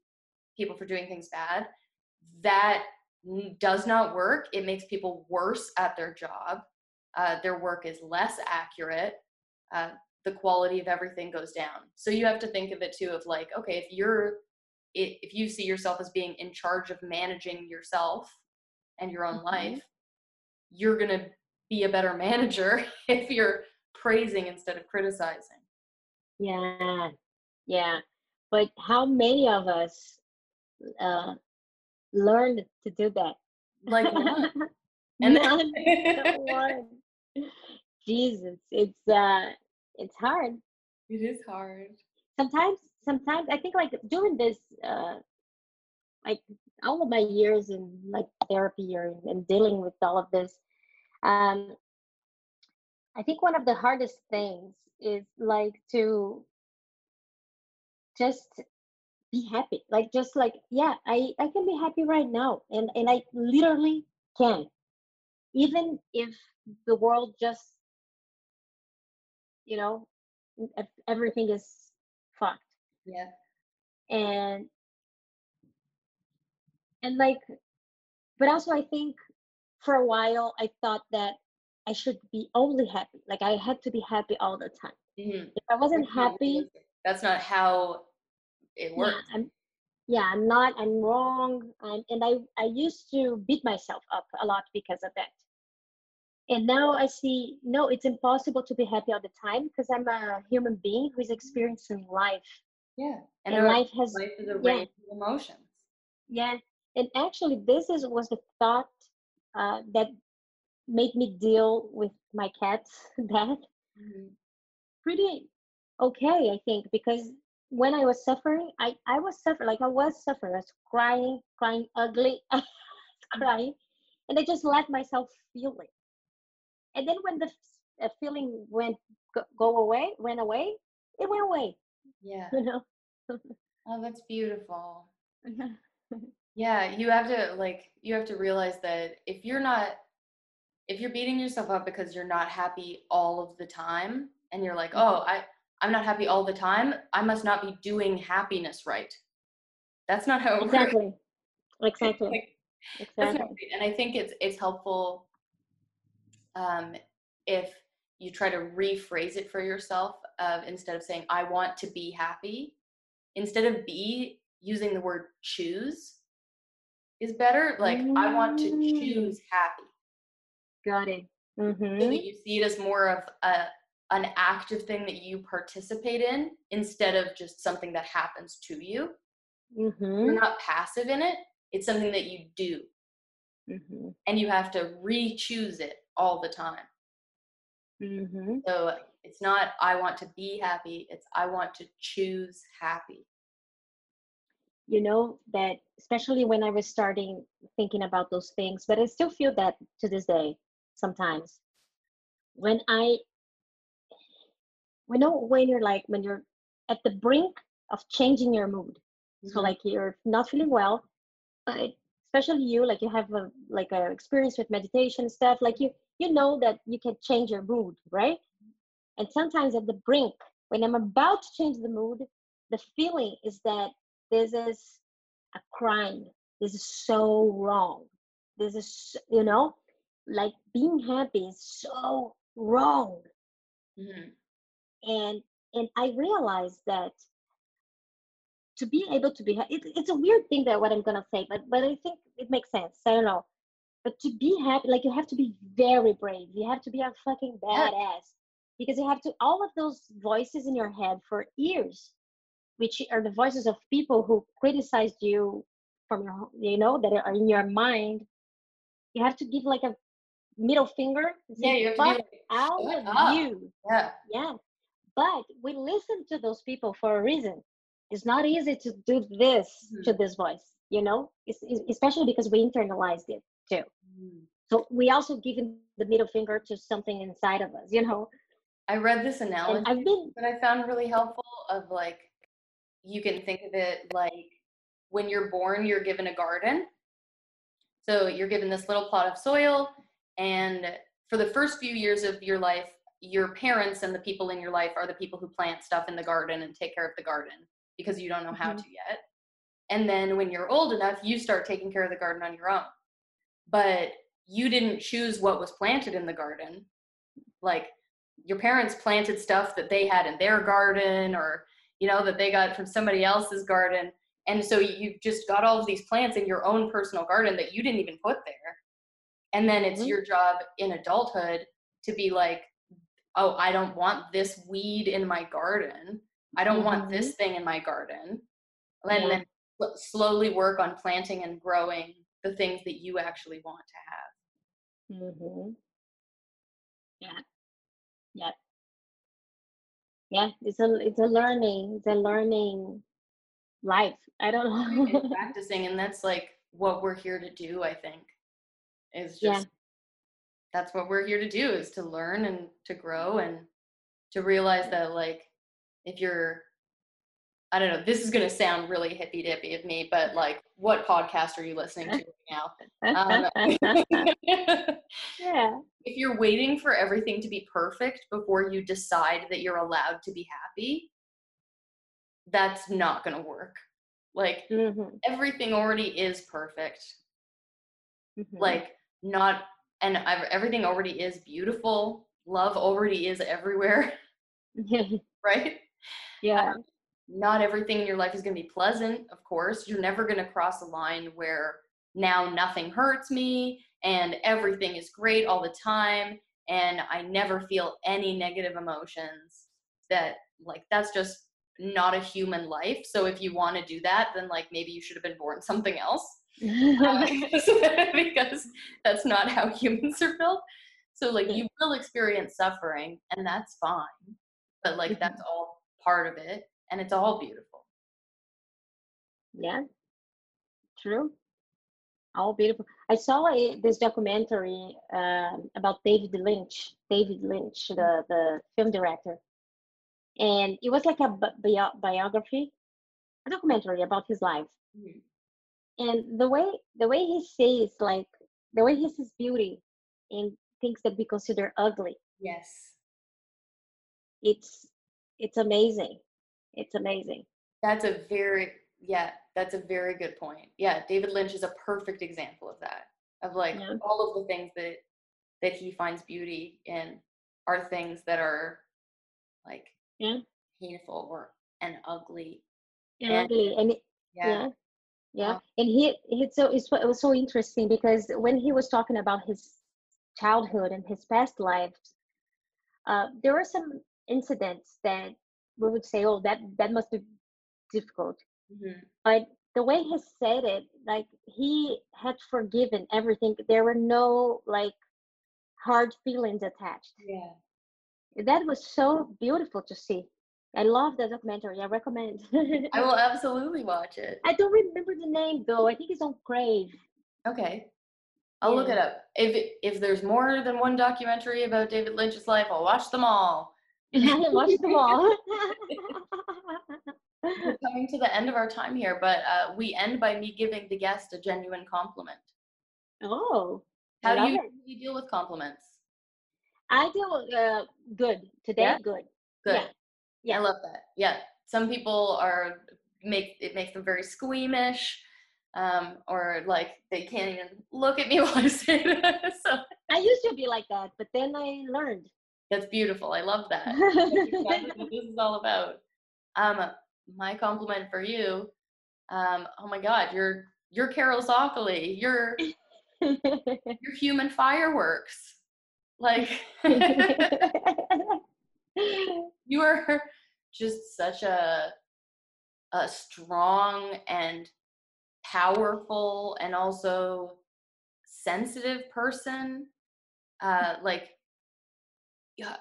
people for doing things bad, that does not work. It makes people worse at their job. Uh, their work is less accurate. Uh, the quality of everything goes down. So you have to think of it too of like, okay, if you're if you see yourself as being in charge of managing yourself and your own Mhm. life, you're going to be a better [laughs] manager if you're praising instead of criticizing. yeah yeah but how many of us uh learned to do that Like [laughs] none. And None. [laughs] one. jesus it's uh it's hard it is hard. sometimes sometimes i think like during this uh like all of my years in like therapy or and dealing with all of this um i think one of the hardest things is like to just be happy like just like yeah i i can be happy right now and and i literally can even if the world just you know everything is fucked Yeah. and and like but also i think for a while i thought that i should be only happy like i had to be happy all the time Mhm. if i wasn't That's happy. That's not how it yeah works. i'm yeah i'm not i'm wrong and, and i i used to beat myself up a lot because of that and now i see no it's impossible to be happy all the time because i'm a human being who's experiencing life Yeah. and, are- life has life is a yeah. range of emotions. yeah and actually this is was the thought uh, that made me deal with my cat's [laughs] death Mhm. pretty okay i think because when i was suffering i i was suffering like i was suffering i was crying crying ugly [laughs] crying and i just let myself feel it and then when the f- feeling went go, go away went away it went away Yeah. you know [laughs] Oh, that's beautiful. Yeah, you have to like you have to realize that if you're not if you're beating yourself up because you're not happy all of the time and you're like, Mm-hmm. "Oh, I I'm not happy all the time. I must not be doing happiness right." That's not how it works. Exactly. Exactly. Like, Exactly. right. And I think it's it's helpful um, if you try to rephrase it for yourself of instead of saying I want to be happy, instead of be using the word choose is better. Like I want to Mm. choose happy. Got it. So Mm-hmm. that you see it as more of a an active thing that you participate in instead of just something that happens to you. Mm-hmm. You're not passive in it. It's something that you do. Mm-hmm. and you have to re-choose it all the time. Mm-hmm. So it's not I want to be happy, it's I want to choose happy. You know that especially when I was starting thinking about those things, but I still feel that to this day sometimes. When I we know when you're like when you're at the brink of changing your mood. So Mhm. like you're not feeling well, but especially you, like you have a like a experience with meditation stuff, like you you know that you can change your mood, right? And sometimes at the brink, when I'm about to change the mood, the feeling is that this is a crime. This is so wrong. This is you know, like being happy is so wrong. Mhm. And and I realized that to be able to be ha- it, it's a weird thing that what i'm gonna say but but i think it makes sense i don't know but to be happy like you have to be very brave you have to be a fucking badass because you have to all of those voices in your head for years which are the voices of people who criticized you from your you know that are in your mind you have to give like a middle finger Yeah, you have fuck be like, all "Shut of up." you Yeah. yeah. But we listen to those people for a reason. It's not easy to do this to Mhm. this voice, you know, it's, it's- especially because we internalized it too. Mhm. So we also given the middle finger to something inside of us, you know. I read this And analogy I've been, that I found really helpful of like you can think of it like when you're born you're given a garden. So you're given this little plot of soil and for the first few years of your life your parents and the people in your life are the people who plant stuff in the garden and take care of the garden because you don't know how Mhm. to yet. And then when you're old enough, you start taking care of the garden on your own. But you didn't choose what was planted in the garden. Like your parents planted stuff that they had in their garden or you know that they got from somebody else's garden. And so you just got all of these plants in your own personal garden that you didn't even put there. And then it's Mhm. your job in adulthood to be like, oh, I don't want this weed in my garden. I don't want this thing in my garden. And Yeah. then slowly work on planting and growing the things that you actually want to have. hmm yeah, yeah, yeah. It's a it's a learning, it's a learning life. I don't [laughs] know. practicing and that's like what we're here to do i think is Yeah. just that's what we're here to do is to learn and to grow and to realize that like if you're i don't know this is going to sound really hippy dippy of me but like what podcast are you listening to right now um, [laughs] yeah. if you're waiting for everything to be perfect before you decide that you're allowed to be happy that's not going to work like Mhm, everything already is perfect mhm. like not and ev- everything already is beautiful love already is everywhere [laughs] [laughs] right yeah. Um, not everything in your life is going to be pleasant of course you're never going to cross a line where now nothing hurts me and everything is great all the time and i never feel any negative emotions that like that's just not a human life so if you want to do that then like maybe you should have been born something else [laughs] [laughs] because that's not how humans are built. So like you will experience suffering and that's fine. But like that's all part of it and it's all beautiful. yeah. True. All beautiful. I saw a, this documentary um, about David Lynch. David Lynch, the the film director, and it was like a bi- bio- biography, a documentary about his life. Mhm. And the way the way he sees like the way he sees beauty in things that we consider ugly. Yes. It's it's amazing. It's amazing. That's a very yeah, that's a very good point. Yeah, David Lynch is a perfect example of that. Of like Yeah. all of the things that that he finds beauty in are things that are like Yeah. painful or and ugly. And, And- ugly. and it- Yeah. yeah yeah Wow. and he he so it's, it was so interesting because when he was talking about his childhood and his past lives uh, there were some incidents that we would say oh that that must be difficult Mhm. but the way he said it like he had forgiven everything there were no like hard feelings attached Yeah. that was so beautiful to see i love the documentary i recommend [laughs] I will absolutely watch it. I don't remember the name though. I think it's on Crave. Okay. I'll look it up. If if there's more than one documentary about David Lynch's life, I'll watch them all. [laughs] I watched them all. [laughs] We're coming to the end of our time here, but uh, we end by me giving the guest a genuine compliment. oh, How do love you deal with compliments? I deal uh, good today. Yeah? Good. Good. Yeah. Yeah. I love that. Yeah. Some people are make it makes them very squeamish, um, or like they can't even look at me [laughs] while I say that. So I used to be like that, but then I learned. that's beautiful. I love that. [laughs] Exactly what this is all about. Um, my compliment for you. Um, oh my God, you're you're Carol Zoccoli. You're you're human fireworks. Like [laughs] [laughs] you are just such a a strong and powerful and also sensitive person. Uh, [laughs] like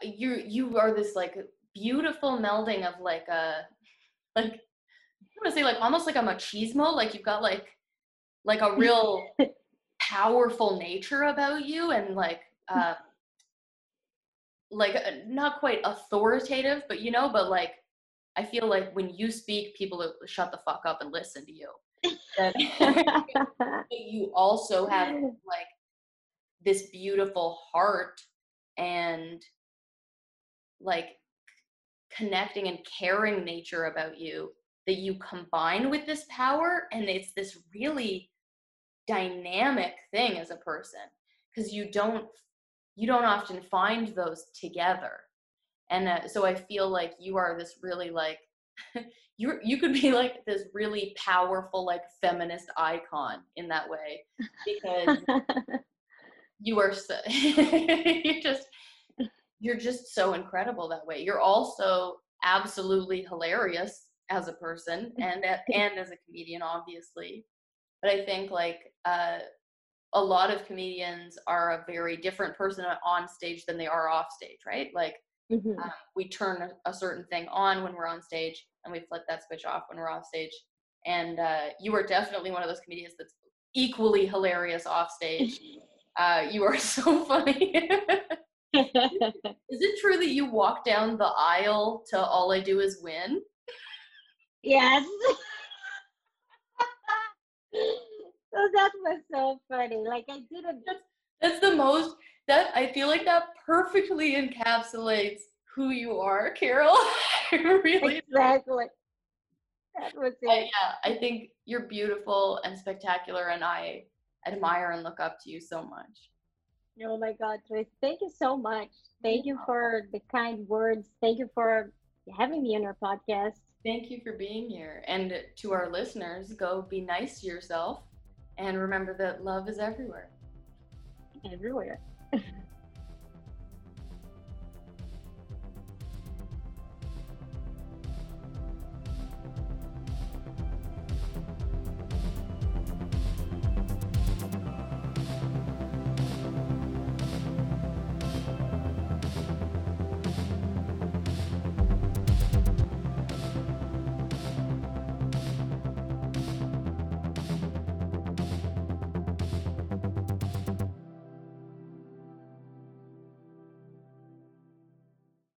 you you are this like beautiful melding of like a [laughs] like I want to say like almost like a machismo. Like you've got like like a real powerful nature about you and like uh like uh, not quite authoritative but you know but like i feel like when you speak people shut the fuck up and listen to you. [laughs] You also have like this beautiful heart and like connecting and caring nature about you that you combine with this power and it's this really dynamic thing as a person. Because you don't you don't often find those together. And uh, so i feel like you are this really like [laughs] you you could be like this really powerful like feminist icon in that way because [laughs] you are so [laughs] you just you're just so incredible that way. You're also absolutely hilarious as a person and and as a comedian obviously. But i think like uh a lot of comedians are a very different person on stage than they are off stage right? Like Mhm. um, we turn a, a certain thing on when we're on stage and we flip that switch off when we're off stage. And uh, you are definitely one of those comedians that's equally hilarious off stage. [laughs] Uh, you are [laughs] so funny. [laughs] Is it true that you walk down the aisle to all i do is win? Yes. So that was so funny. Like I didn't. that's the most that i feel like that perfectly encapsulates who you are carol [laughs] really Exactly. That was I, it. yeah, I think you're beautiful and spectacular, and I admire and look up to you so much. Oh my God, Trace, thank you so much. Thank you for the kind words. Thank you for having me on your podcast. Thank you for being here. And to our listeners, go be nice to yourself and remember that love is everywhere. Everywhere. [laughs]